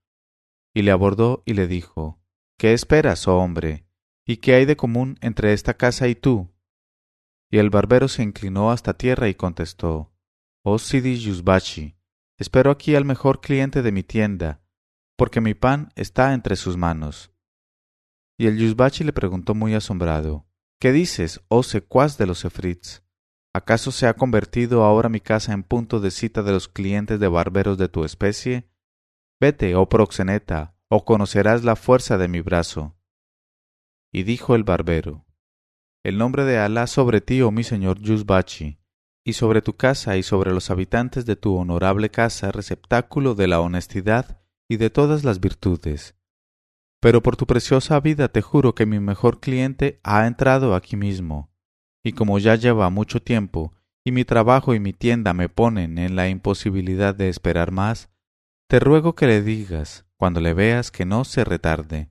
Y le abordó y le dijo ¿Qué esperas, oh hombre? ¿Y qué hay de común entre esta casa y tú? Y el barbero se inclinó hasta tierra y contestó Oh Sidi Yusbashi, espero aquí al mejor cliente de mi tienda, porque mi pan está entre sus manos. Y el Yusbachi le preguntó muy asombrado, ¿Qué dices, oh secuaz de los efrits? ¿Acaso se ha convertido ahora mi casa en punto de cita de los clientes de barberos de tu especie? Vete, oh proxeneta, o conocerás la fuerza de mi brazo. Y dijo el barbero, El nombre de Alá sobre ti, oh mi señor Yusbachi, y sobre tu casa y sobre los habitantes de tu honorable casa, receptáculo de la honestidad y de todas las virtudes. Pero por tu preciosa vida te juro que mi mejor cliente ha entrado aquí mismo, y como ya lleva mucho tiempo, y mi trabajo y mi tienda me ponen en la imposibilidad de esperar más, te ruego que le digas, cuando le veas, que no se retarde.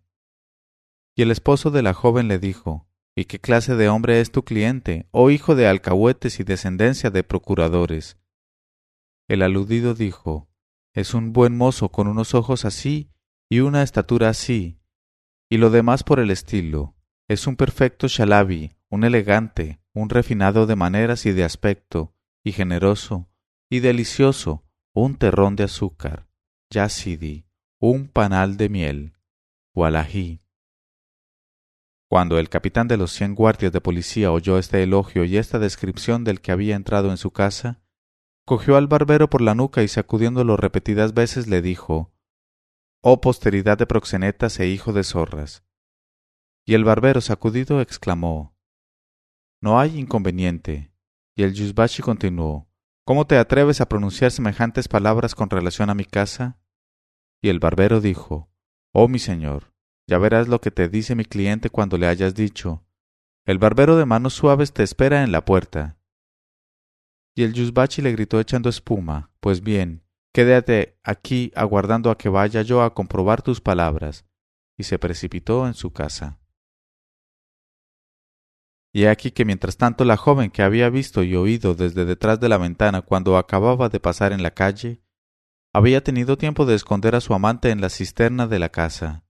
Y el esposo de la joven le dijo, ¿Y qué clase de hombre es tu cliente, oh hijo de alcahuetes y descendencia de procuradores? El aludido dijo, es un buen mozo con unos ojos así y una estatura así, y lo demás por el estilo. Es un perfecto shalabi, un elegante, un refinado de maneras y de aspecto, y generoso, y delicioso, un terrón de azúcar, yasidi, un panal de miel, walají. Cuando el capitán de los cien guardias de policía oyó este elogio y esta descripción del que había entrado en su casa, cogió al barbero por la nuca y sacudiéndolo repetidas veces le dijo Oh posteridad de proxenetas e hijo de zorras. Y el barbero sacudido exclamó No hay inconveniente. Y el Yusbashi continuó ¿Cómo te atreves a pronunciar semejantes palabras con relación a mi casa? Y el barbero dijo Oh mi señor, ya verás lo que te dice mi cliente cuando le hayas dicho El barbero de manos suaves te espera en la puerta Y el Yusbachi le gritó echando espuma, Pues bien, quédate aquí aguardando a que vaya yo a comprobar tus palabras. Y se precipitó en su casa. Y he aquí que mientras tanto la joven que había visto y oído desde detrás de la ventana cuando acababa de pasar en la calle, había tenido tiempo de esconder a su amante en la cisterna de la casa.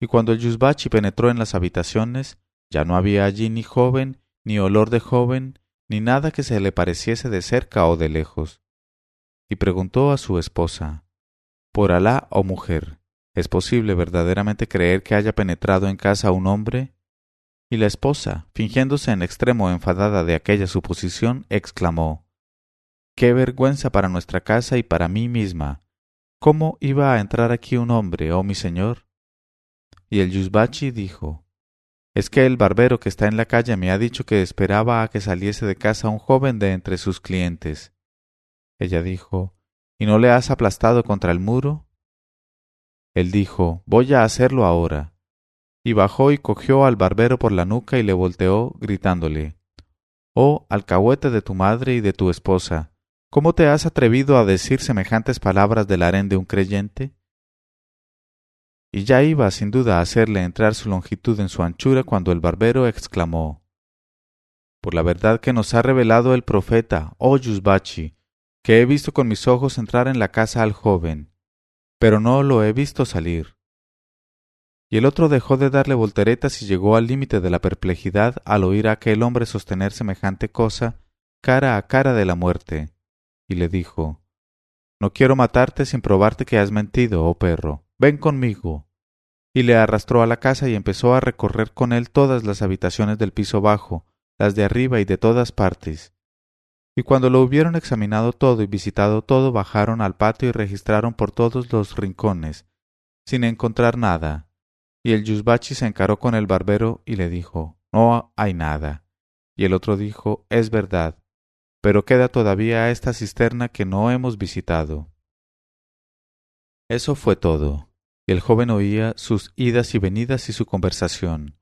Y cuando el Yusbachi penetró en las habitaciones, ya no había allí ni joven, ni olor de joven, ni nada que se le pareciese de cerca o de lejos. Y preguntó a su esposa, Por Alá, oh mujer, ¿es posible verdaderamente creer que haya penetrado en casa un hombre? Y la esposa, fingiéndose en extremo enfadada de aquella suposición, exclamó Qué vergüenza para nuestra casa y para mí misma. ¿Cómo iba a entrar aquí un hombre, oh mi señor? Y el Yusbachi dijo Es que el barbero que está en la calle me ha dicho que esperaba a que saliese de casa un joven de entre sus clientes. Ella dijo ¿Y no le has aplastado contra el muro? Él dijo Voy a hacerlo ahora y bajó y cogió al barbero por la nuca y le volteó, gritándole Oh alcahuete de tu madre y de tu esposa, ¿cómo te has atrevido a decir semejantes palabras del harén de un creyente? Y ya iba sin duda a hacerle entrar su longitud en su anchura cuando el barbero exclamó Por la verdad que nos ha revelado el profeta, oh Yusbachi, que he visto con mis ojos entrar en la casa al joven, pero no lo he visto salir y el otro dejó de darle volteretas y llegó al límite de la perplejidad al oír a aquel hombre sostener semejante cosa cara a cara de la muerte, y le dijo No quiero matarte sin probarte que has mentido, oh perro. Ven conmigo. Y le arrastró a la casa y empezó a recorrer con él todas las habitaciones del piso bajo, las de arriba y de todas partes. Y cuando lo hubieron examinado todo y visitado todo, bajaron al patio y registraron por todos los rincones, sin encontrar nada, y el Yusbachi se encaró con el barbero y le dijo No hay nada. Y el otro dijo Es verdad, pero queda todavía esta cisterna que no hemos visitado. Eso fue todo, y el joven oía sus idas y venidas y su conversación,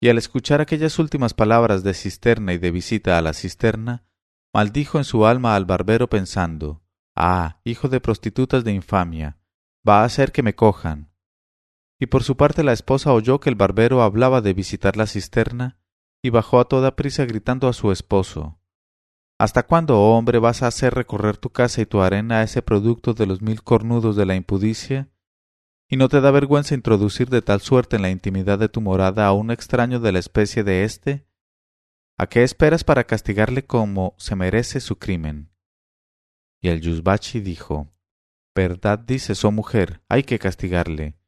y al escuchar aquellas últimas palabras de cisterna y de visita a la cisterna, maldijo en su alma al barbero pensando Ah, hijo de prostitutas de infamia, va a hacer que me cojan, y por su parte la esposa oyó que el barbero hablaba de visitar la cisterna, y bajó a toda prisa gritando a su esposo ¿Hasta cuándo, hombre, vas a hacer recorrer tu casa y tu arena a ese producto de los mil cornudos de la impudicia? ¿Y no te da vergüenza introducir de tal suerte en la intimidad de tu morada a un extraño de la especie de éste? ¿A qué esperas para castigarle como se merece su crimen? Y el Yusbachi dijo Verdad dices, oh mujer, hay que castigarle,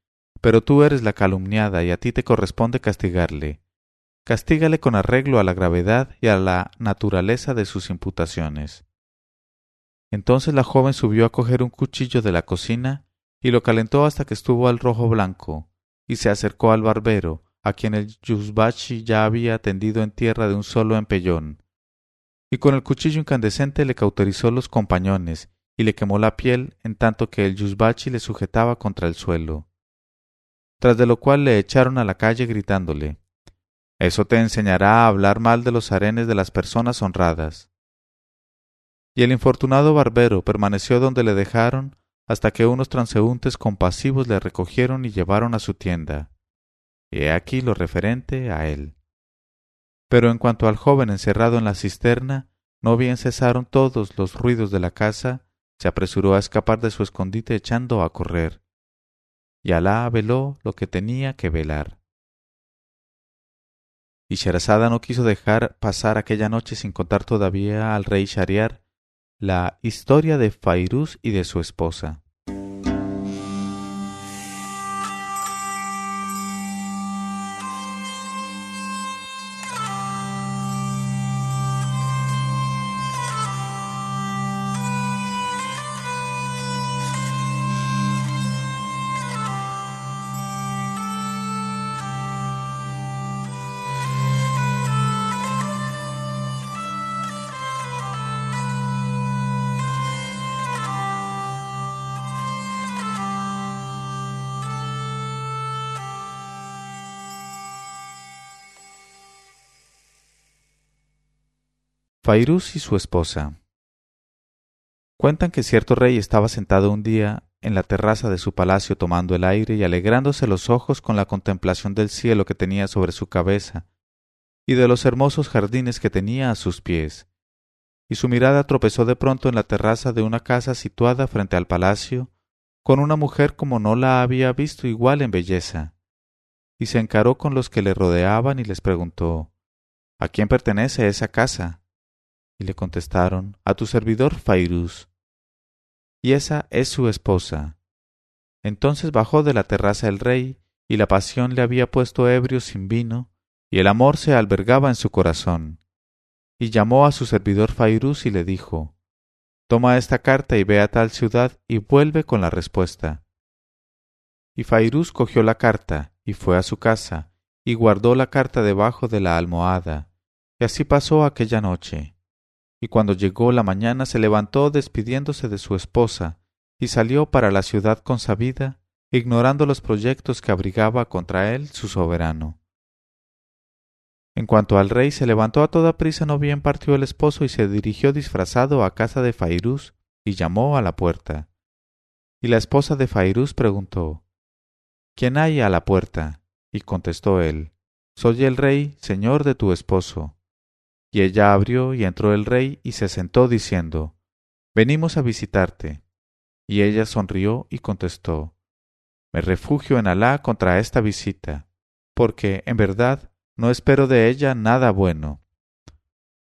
pero tú eres la calumniada y a ti te corresponde castigarle. Castígale con arreglo a la gravedad y a la naturaleza de sus imputaciones. Entonces la joven subió a coger un cuchillo de la cocina y lo calentó hasta que estuvo al rojo blanco, y se acercó al barbero, a quien el Yusbachi ya había tendido en tierra de un solo empellón, y con el cuchillo incandescente le cauterizó los compañones y le quemó la piel en tanto que el Yusbachi le sujetaba contra el suelo tras de lo cual le echaron a la calle gritándole Eso te enseñará a hablar mal de los arenes de las personas honradas. Y el infortunado barbero permaneció donde le dejaron hasta que unos transeúntes compasivos le recogieron y llevaron a su tienda. Y he aquí lo referente a él. Pero en cuanto al joven encerrado en la cisterna, no bien cesaron todos los ruidos de la casa, se apresuró a escapar de su escondite echando a correr y Alá veló lo que tenía que velar. Y Sherazada no quiso dejar pasar aquella noche sin contar todavía al rey Shariar la historia de Fairuz y de su esposa. Fairuz y su esposa. Cuentan que cierto rey estaba sentado un día en la terraza de su palacio tomando el aire y alegrándose los ojos con la contemplación del cielo que tenía sobre su cabeza y de los hermosos jardines que tenía a sus pies. Y su mirada tropezó de pronto en la terraza de una casa situada frente al palacio, con una mujer como no la había visto igual en belleza. Y se encaró con los que le rodeaban y les preguntó ¿A quién pertenece esa casa? Y le contestaron A tu servidor Fairús. Y esa es su esposa. Entonces bajó de la terraza el rey, y la pasión le había puesto ebrio sin vino, y el amor se albergaba en su corazón. Y llamó a su servidor Fairús y le dijo, Toma esta carta y ve a tal ciudad y vuelve con la respuesta. Y Fairús cogió la carta y fue a su casa, y guardó la carta debajo de la almohada, y así pasó aquella noche. Y cuando llegó la mañana se levantó despidiéndose de su esposa, y salió para la ciudad consabida, ignorando los proyectos que abrigaba contra él su soberano. En cuanto al rey se levantó a toda prisa, no bien partió el esposo y se dirigió disfrazado a casa de Fairús y llamó a la puerta. Y la esposa de Fairús preguntó ¿Quién hay a la puerta? Y contestó él Soy el rey, señor de tu esposo. Y ella abrió y entró el rey y se sentó diciendo Venimos a visitarte. Y ella sonrió y contestó Me refugio en Alá contra esta visita, porque, en verdad, no espero de ella nada bueno.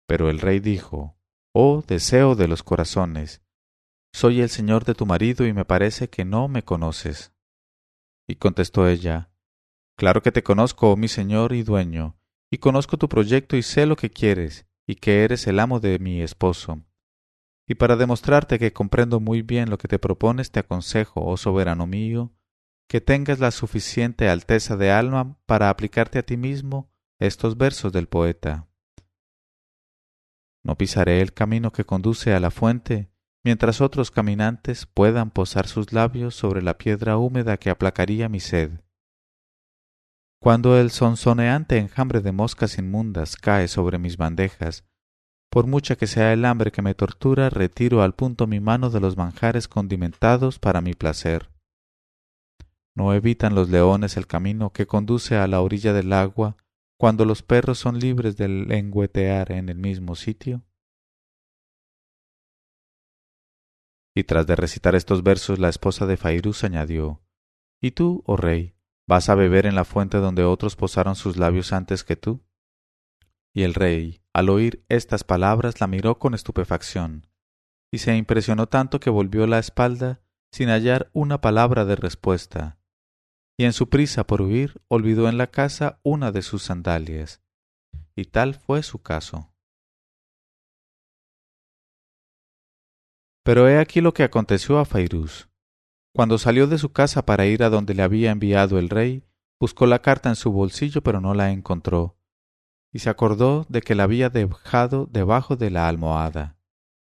Pero el rey dijo, Oh deseo de los corazones, soy el señor de tu marido y me parece que no me conoces. Y contestó ella, Claro que te conozco, oh mi señor y dueño, y conozco tu proyecto y sé lo que quieres, y que eres el amo de mi esposo. Y para demostrarte que comprendo muy bien lo que te propones, te aconsejo, oh soberano mío, que tengas la suficiente alteza de alma para aplicarte a ti mismo estos versos del poeta. No pisaré el camino que conduce a la fuente, mientras otros caminantes puedan posar sus labios sobre la piedra húmeda que aplacaría mi sed. Cuando el sonsoneante enjambre de moscas inmundas cae sobre mis bandejas, por mucha que sea el hambre que me tortura, retiro al punto mi mano de los manjares condimentados para mi placer. No evitan los leones el camino que conduce a la orilla del agua, cuando los perros son libres de lengüetear en el mismo sitio? Y tras de recitar estos versos, la esposa de Fairús añadió ¿Y tú, oh rey, vas a beber en la fuente donde otros posaron sus labios antes que tú? Y el rey, al oír estas palabras, la miró con estupefacción, y se impresionó tanto que volvió la espalda sin hallar una palabra de respuesta, y en su prisa por huir olvidó en la casa una de sus sandalias. Y tal fue su caso. Pero he aquí lo que aconteció a Fairús. Cuando salió de su casa para ir a donde le había enviado el rey, buscó la carta en su bolsillo pero no la encontró, y se acordó de que la había dejado debajo de la almohada,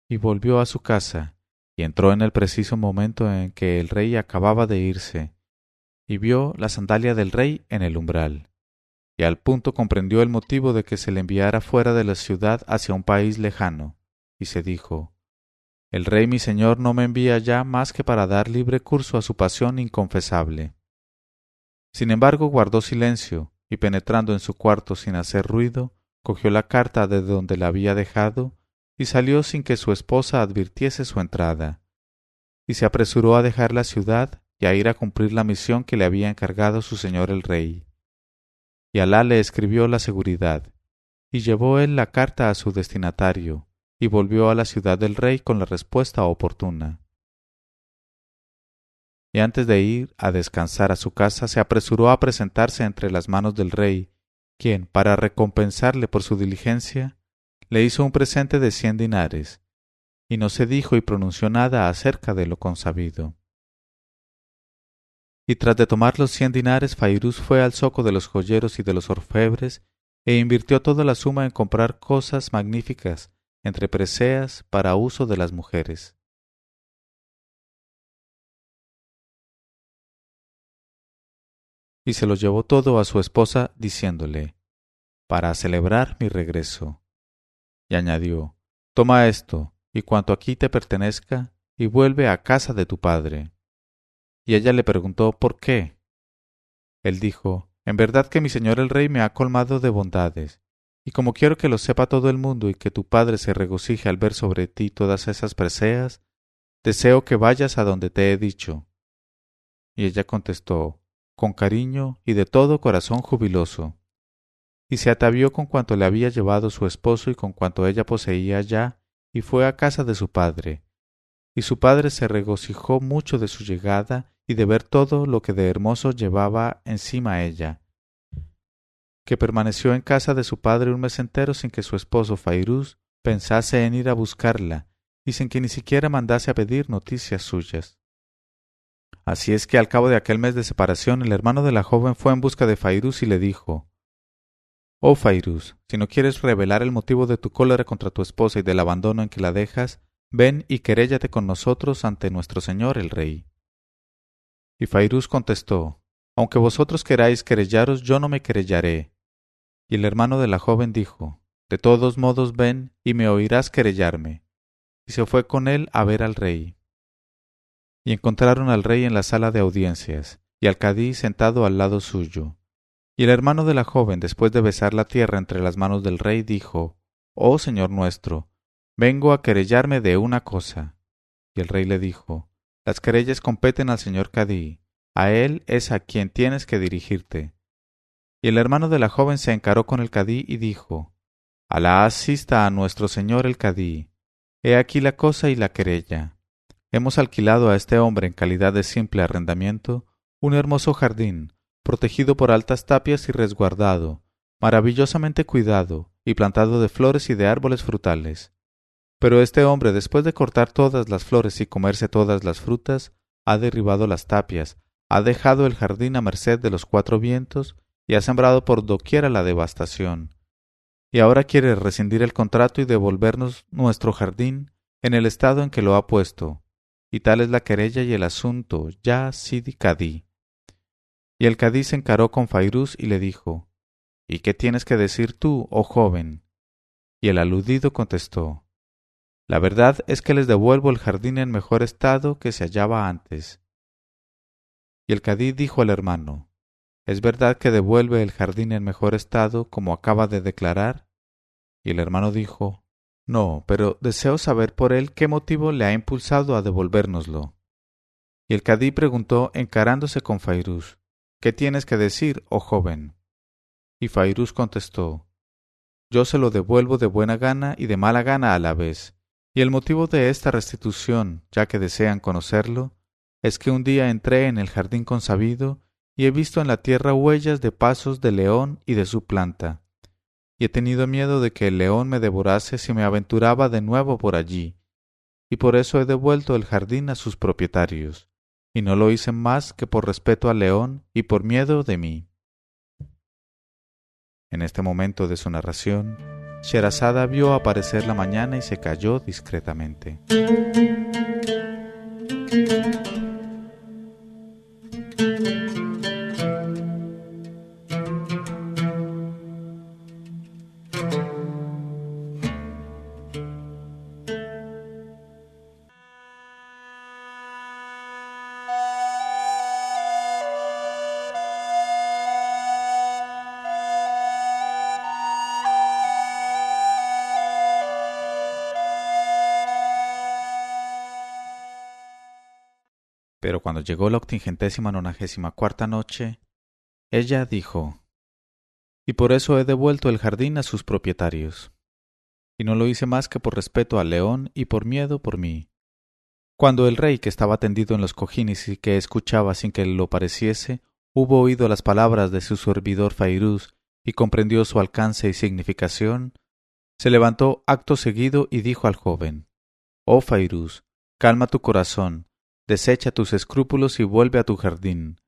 y volvió a su casa, y entró en el preciso momento en que el rey acababa de irse, y vio la sandalia del rey en el umbral, y al punto comprendió el motivo de que se le enviara fuera de la ciudad hacia un país lejano, y se dijo El rey mi señor no me envía ya más que para dar libre curso a su pasión inconfesable. Sin embargo guardó silencio, y penetrando en su cuarto sin hacer ruido, cogió la carta de donde la había dejado, y salió sin que su esposa advirtiese su entrada, y se apresuró a dejar la ciudad y a ir a cumplir la misión que le había encargado su señor el rey. Y Alá le escribió la seguridad, y llevó él la carta a su destinatario, y volvió a la ciudad del rey con la respuesta oportuna. Y antes de ir a descansar a su casa, se apresuró a presentarse entre las manos del rey, quien, para recompensarle por su diligencia, le hizo un presente de cien dinares, y no se dijo y pronunció nada acerca de lo consabido. Y tras de tomar los cien dinares, Fairús fue al zoco de los joyeros y de los orfebres, e invirtió toda la suma en comprar cosas magníficas, entre preseas, para uso de las mujeres. Y se lo llevó todo a su esposa, diciéndole, para celebrar mi regreso. Y añadió, Toma esto, y cuanto aquí te pertenezca, y vuelve a casa de tu padre. Y ella le preguntó ¿por qué? Él dijo En verdad que mi señor el rey me ha colmado de bondades, y como quiero que lo sepa todo el mundo y que tu padre se regocije al ver sobre ti todas esas preseas, deseo que vayas a donde te he dicho. Y ella contestó, con cariño y de todo corazón jubiloso. Y se atavió con cuanto le había llevado su esposo y con cuanto ella poseía ya, y fue a casa de su padre. Y su padre se regocijó mucho de su llegada y de ver todo lo que de hermoso llevaba encima ella, que permaneció en casa de su padre un mes entero sin que su esposo Fairuz pensase en ir a buscarla, y sin que ni siquiera mandase a pedir noticias suyas. Así es que al cabo de aquel mes de separación el hermano de la joven fue en busca de Fairuz y le dijo Oh Fairuz, si no quieres revelar el motivo de tu cólera contra tu esposa y del abandono en que la dejas, ven y queréllate con nosotros ante nuestro señor el rey. Y Fairuz contestó Aunque vosotros queráis querellaros, yo no me querellaré, y el hermano de la joven dijo, De todos modos ven y me oirás querellarme. Y se fue con él a ver al rey. Y encontraron al rey en la sala de audiencias, y al cadí sentado al lado suyo. Y el hermano de la joven, después de besar la tierra entre las manos del rey, dijo, Oh Señor nuestro, vengo a querellarme de una cosa. Y el rey le dijo, Las querellas competen al señor cadí, a él es a quien tienes que dirigirte. Y el hermano de la joven se encaró con el cadí y dijo, Alá asista a nuestro señor el cadí. He aquí la cosa y la querella. Hemos alquilado a este hombre en calidad de simple arrendamiento un hermoso jardín, protegido por altas tapias y resguardado, maravillosamente cuidado y plantado de flores y de árboles frutales. Pero este hombre, después de cortar todas las flores y comerse todas las frutas, ha derribado las tapias, ha dejado el jardín a merced de los cuatro vientos y ha sembrado por doquiera la devastación. Y ahora quiere rescindir el contrato y devolvernos nuestro jardín en el estado en que lo ha puesto. Y tal es la querella y el asunto, ya Sidi Cadí. Y el Cadí se encaró con Fairuz y le dijo, ¿Y qué tienes que decir tú, oh joven? Y el aludido contestó, La verdad es que les devuelvo el jardín en mejor estado que se hallaba antes. Y el Cadí dijo al hermano, ¿Es verdad que devuelve el jardín en mejor estado como acaba de declarar? Y el hermano dijo, No, pero deseo saber por él qué motivo le ha impulsado a devolvérnoslo. Y el cadí preguntó encarándose con Fairuz, ¿Qué tienes que decir, oh joven? Y Fairuz contestó, Yo se lo devuelvo de buena gana y de mala gana a la vez, y el motivo de esta restitución, ya que desean conocerlo, es que un día entré en el jardín consabido y he visto en la tierra huellas de pasos de león y de su planta. Y he tenido miedo de que el león me devorase si me aventuraba de nuevo por allí, y por eso he devuelto el jardín a sus propietarios, y no lo hice más que por respeto al león y por miedo de mí. En este momento de su narración, Sherazada vio aparecer la mañana y se calló discretamente. Cuando llegó la octingentésima nonagésima cuarta noche, ella dijo, Y por eso he devuelto el jardín a sus propietarios. Y no lo hice más que por respeto al león y por miedo por mí. Cuando el rey, que estaba tendido en los cojines y que escuchaba sin que lo pareciese, hubo oído las palabras de su servidor Fairuz y comprendió su alcance y significación, se levantó acto seguido y dijo al joven, Oh Fairuz, calma tu corazón, desecha tus escrúpulos y vuelve a tu jardín,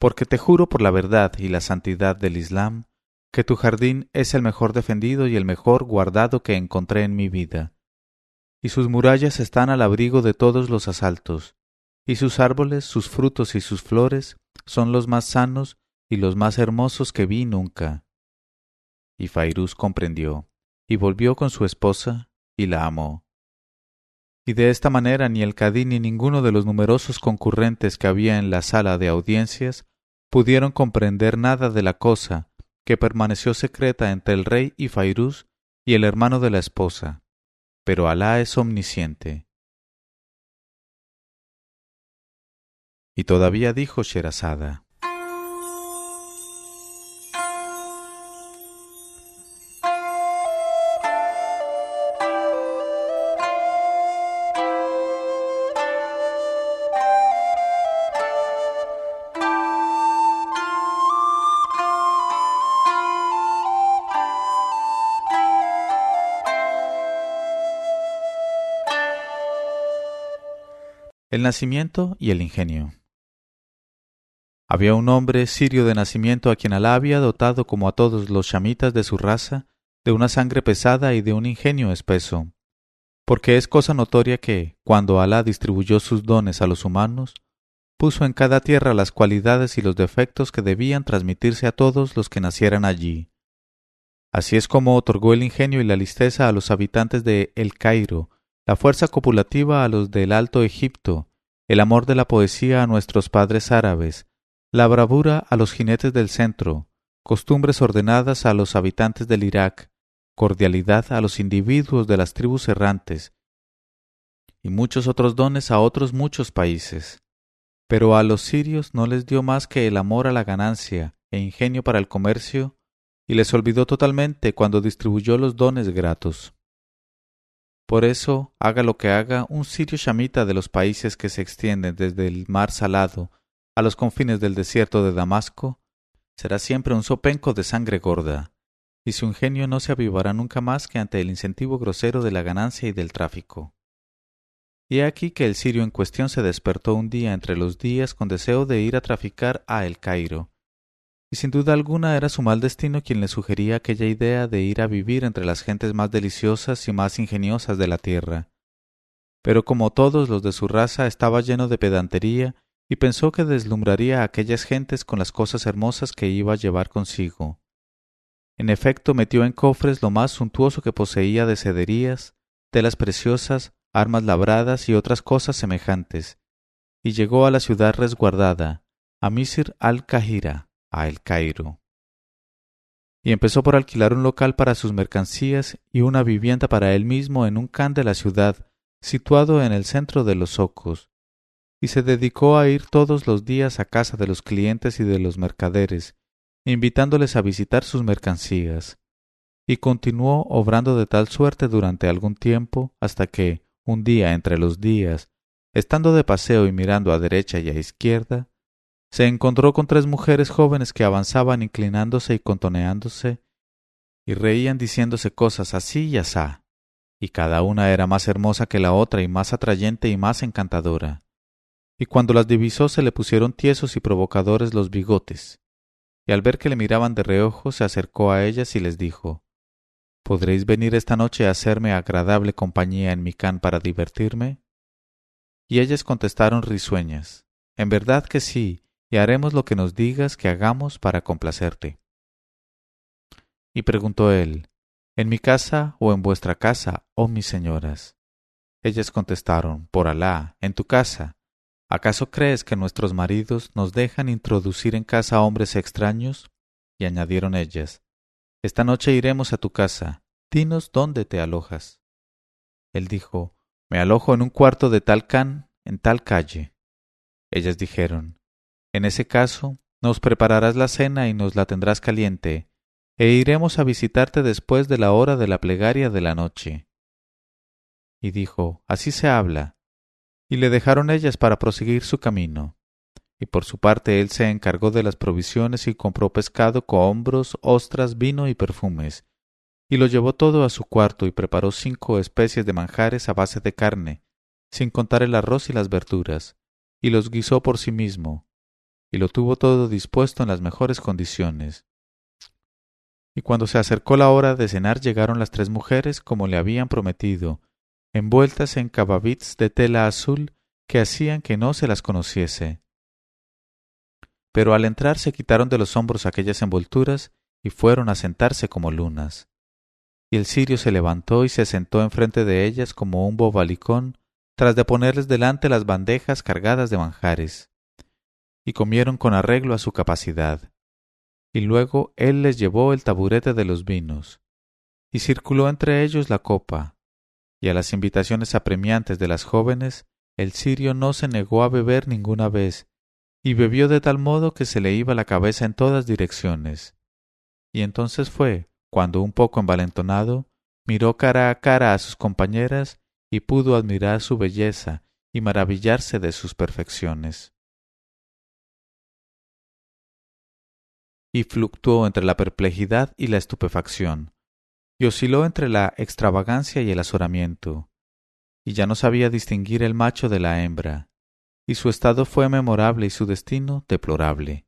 porque te juro por la verdad y la santidad del Islam, que tu jardín es el mejor defendido y el mejor guardado que encontré en mi vida, y sus murallas están al abrigo de todos los asaltos, y sus árboles, sus frutos y sus flores son los más sanos y los más hermosos que vi nunca. Y Fairuz comprendió, y volvió con su esposa, y la amó. Y de esta manera ni el cadí ni ninguno de los numerosos concurrentes que había en la sala de audiencias pudieron comprender nada de la cosa que permaneció secreta entre el rey y Fairuz y el hermano de la esposa. Pero Alá es omnisciente. Y todavía dijo Sherazada. Nacimiento y el ingenio. Había un hombre sirio de nacimiento a quien Alá había dotado como a todos los shamitas de su raza de una sangre pesada y de un ingenio espeso, porque es cosa notoria que, cuando Alá distribuyó sus dones a los humanos, puso en cada tierra las cualidades y los defectos que debían transmitirse a todos los que nacieran allí. Así es como otorgó el ingenio y la listeza a los habitantes de El Cairo, la fuerza copulativa a los del Alto Egipto, el amor de la poesía a nuestros padres árabes, la bravura a los jinetes del centro, costumbres ordenadas a los habitantes del Irak, cordialidad a los individuos de las tribus errantes, y muchos otros dones a otros muchos países. Pero a los sirios no les dio más que el amor a la ganancia e ingenio para el comercio, y les olvidó totalmente cuando distribuyó los dones gratos. Por eso, haga lo que haga, un sirio shamita de los países que se extienden desde el mar salado a los confines del desierto de Damasco, será siempre un sopenco de sangre gorda, y su ingenio no se avivará nunca más que ante el incentivo grosero de la ganancia y del tráfico. Y aquí que el sirio en cuestión se despertó un día entre los días con deseo de ir a traficar a El Cairo, y sin duda alguna era su mal destino quien le sugería aquella idea de ir a vivir entre las gentes más deliciosas y más ingeniosas de la tierra. Pero como todos los de su raza estaba lleno de pedantería y pensó que deslumbraría a aquellas gentes con las cosas hermosas que iba a llevar consigo. En efecto metió en cofres lo más suntuoso que poseía de cederías, telas preciosas, armas labradas y otras cosas semejantes, y llegó a la ciudad resguardada, a Misir al-Kahira, a El Cairo. Y empezó por alquilar un local para sus mercancías y una vivienda para él mismo en un can de la ciudad, situado en el centro de los Ocos, y se dedicó a ir todos los días a casa de los clientes y de los mercaderes, invitándoles a visitar sus mercancías, y continuó obrando de tal suerte durante algún tiempo hasta que, un día entre los días, estando de paseo y mirando a derecha y a izquierda, se encontró con tres mujeres jóvenes que avanzaban inclinándose y contoneándose, y reían diciéndose cosas así y asá, y cada una era más hermosa que la otra y más atrayente y más encantadora. Y cuando las divisó se le pusieron tiesos y provocadores los bigotes, y al ver que le miraban de reojo se acercó a ellas y les dijo ¿Podréis venir esta noche a hacerme agradable compañía en mi can para divertirme? Y ellas contestaron risueñas En verdad que sí, y haremos lo que nos digas que hagamos para complacerte. Y preguntó él, ¿En mi casa o en vuestra casa, oh mis señoras? Ellas contestaron, Por Alá, en tu casa. ¿Acaso crees que nuestros maridos nos dejan introducir en casa hombres extraños? Y añadieron ellas, Esta noche iremos a tu casa, dinos dónde te alojas. Él dijo, Me alojo en un cuarto de tal can, en tal calle. Ellas dijeron, en ese caso, nos prepararás la cena y nos la tendrás caliente, e iremos a visitarte después de la hora de la plegaria de la noche. Y dijo, Así se habla. Y le dejaron ellas para proseguir su camino. Y por su parte él se encargó de las provisiones y compró pescado, cohombros, ostras, vino y perfumes, y lo llevó todo a su cuarto y preparó cinco especies de manjares a base de carne, sin contar el arroz y las verduras, y los guisó por sí mismo, y lo tuvo todo dispuesto en las mejores condiciones. Y cuando se acercó la hora de cenar llegaron las tres mujeres como le habían prometido, envueltas en cababits de tela azul que hacían que no se las conociese. Pero al entrar se quitaron de los hombros aquellas envolturas y fueron a sentarse como lunas. Y el sirio se levantó y se sentó enfrente de ellas como un bobalicón tras de ponerles delante las bandejas cargadas de manjares. Y comieron con arreglo a su capacidad. Y luego él les llevó el taburete de los vinos, y circuló entre ellos la copa, y a las invitaciones apremiantes de las jóvenes, el sirio no se negó a beber ninguna vez, y bebió de tal modo que se le iba la cabeza en todas direcciones. Y entonces fue, cuando un poco envalentonado, miró cara a cara a sus compañeras y pudo admirar su belleza y maravillarse de sus perfecciones. Y fluctuó entre la perplejidad y la estupefacción, y osciló entre la extravagancia y el azoramiento, y ya no sabía distinguir el macho de la hembra, y su estado fue memorable y su destino deplorable.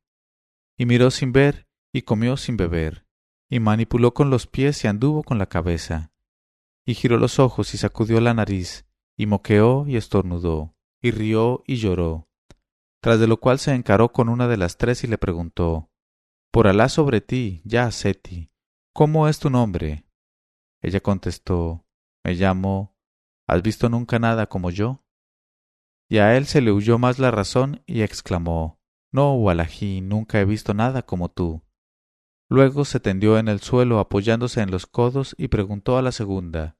Y miró sin ver, y comió sin beber, y manipuló con los pies y anduvo con la cabeza, y giró los ojos y sacudió la nariz, y moqueó y estornudó, y rió y lloró. Tras de lo cual se encaró con una de las tres y le preguntó Por Alá sobre ti, ya Seti, ¿cómo es tu nombre? Ella contestó Me llamo ¿Has visto nunca nada como yo? Y a él se le huyó más la razón y exclamó No, Walají, nunca he visto nada como tú. Luego se tendió en el suelo apoyándose en los codos y preguntó a la segunda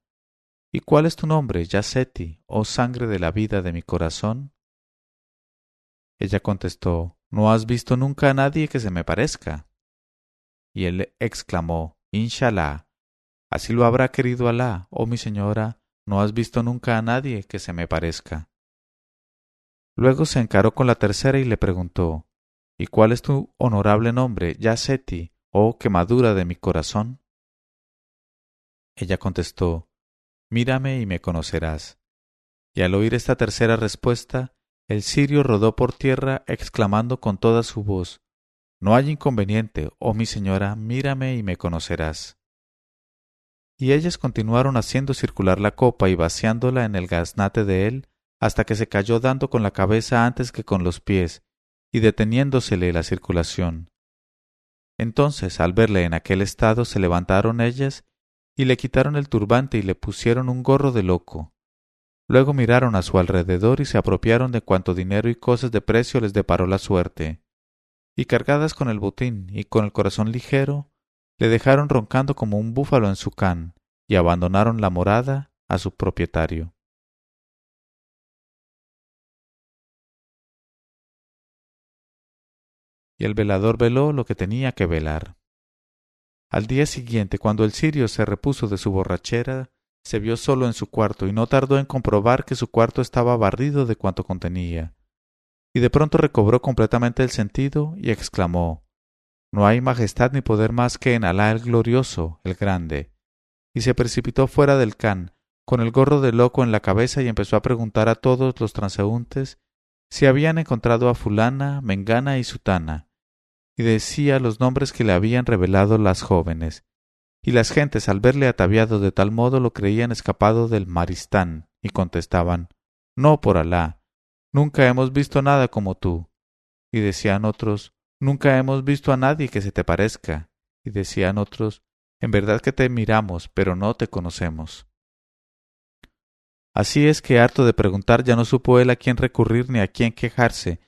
¿Y cuál es tu nombre, Yaseti, oh sangre de la vida de mi corazón? Ella contestó ¿No has visto nunca a nadie que se me parezca? Y él exclamó Inshallah, así lo habrá querido Alá, oh mi señora, no has visto nunca a nadie que se me parezca. Luego se encaró con la tercera y le preguntó ¿Y cuál es tu honorable nombre, Yaseti, oh quemadura de mi corazón? Ella contestó, Mírame y me conocerás. Y al oír esta tercera respuesta, el sirio rodó por tierra exclamando con toda su voz, No hay inconveniente, oh mi señora, mírame y me conocerás. Y ellas continuaron haciendo circular la copa y vaciándola en el gaznate de él, hasta que se cayó dando con la cabeza antes que con los pies, y deteniéndosele la circulación. Entonces, al verle en aquel estado, se levantaron ellas y le quitaron el turbante y le pusieron un gorro de loco. Luego miraron a su alrededor y se apropiaron de cuanto dinero y cosas de precio les deparó la suerte. Y cargadas con el botín y con el corazón ligero, le dejaron roncando como un búfalo en su can, y abandonaron la morada a su propietario. y el velador veló lo que tenía que velar. Al día siguiente, cuando el sirio se repuso de su borrachera, se vio solo en su cuarto y no tardó en comprobar que su cuarto estaba barrido de cuanto contenía. Y de pronto recobró completamente el sentido y exclamó No hay majestad ni poder más que en Alá el glorioso, el grande. Y se precipitó fuera del can, con el gorro de loco en la cabeza y empezó a preguntar a todos los transeúntes si habían encontrado a fulana, mengana y sutana, y decía los nombres que le habían revelado las jóvenes, y las gentes al verle ataviado de tal modo lo creían escapado del Maristán, y contestaban No por Alá, nunca hemos visto nada como tú. Y decían otros Nunca hemos visto a nadie que se te parezca. Y decían otros En verdad que te miramos, pero no te conocemos. Así es que harto de preguntar ya no supo él a quién recurrir ni a quién quejarse,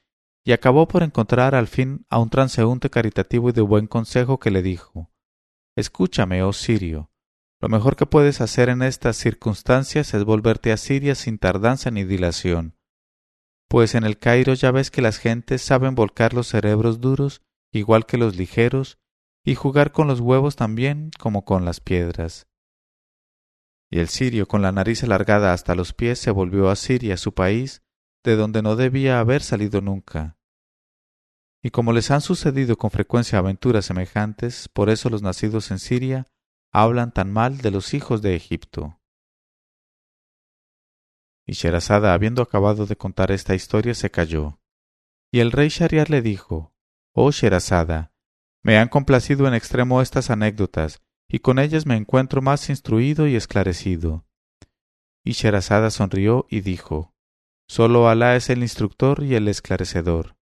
y acabó por encontrar al fin a un transeúnte caritativo y de buen consejo que le dijo Escúchame, oh Sirio, lo mejor que puedes hacer en estas circunstancias es volverte a Siria sin tardanza ni dilación, pues en el Cairo ya ves que las gentes saben volcar los cerebros duros igual que los ligeros, y jugar con los huevos también como con las piedras. Y el sirio, con la nariz alargada hasta los pies, se volvió a Siria, su país, de donde no debía haber salido nunca. Y como les han sucedido con frecuencia aventuras semejantes, por eso los nacidos en Siria hablan tan mal de los hijos de Egipto. Y Sherazada, habiendo acabado de contar esta historia, se calló. Y el rey Shariar le dijo, Oh Sherazada, me han complacido en extremo estas anécdotas, y con ellas me encuentro más instruido y esclarecido. Y Sherazada sonrió y dijo, Solo Alá es el instructor y el esclarecedor.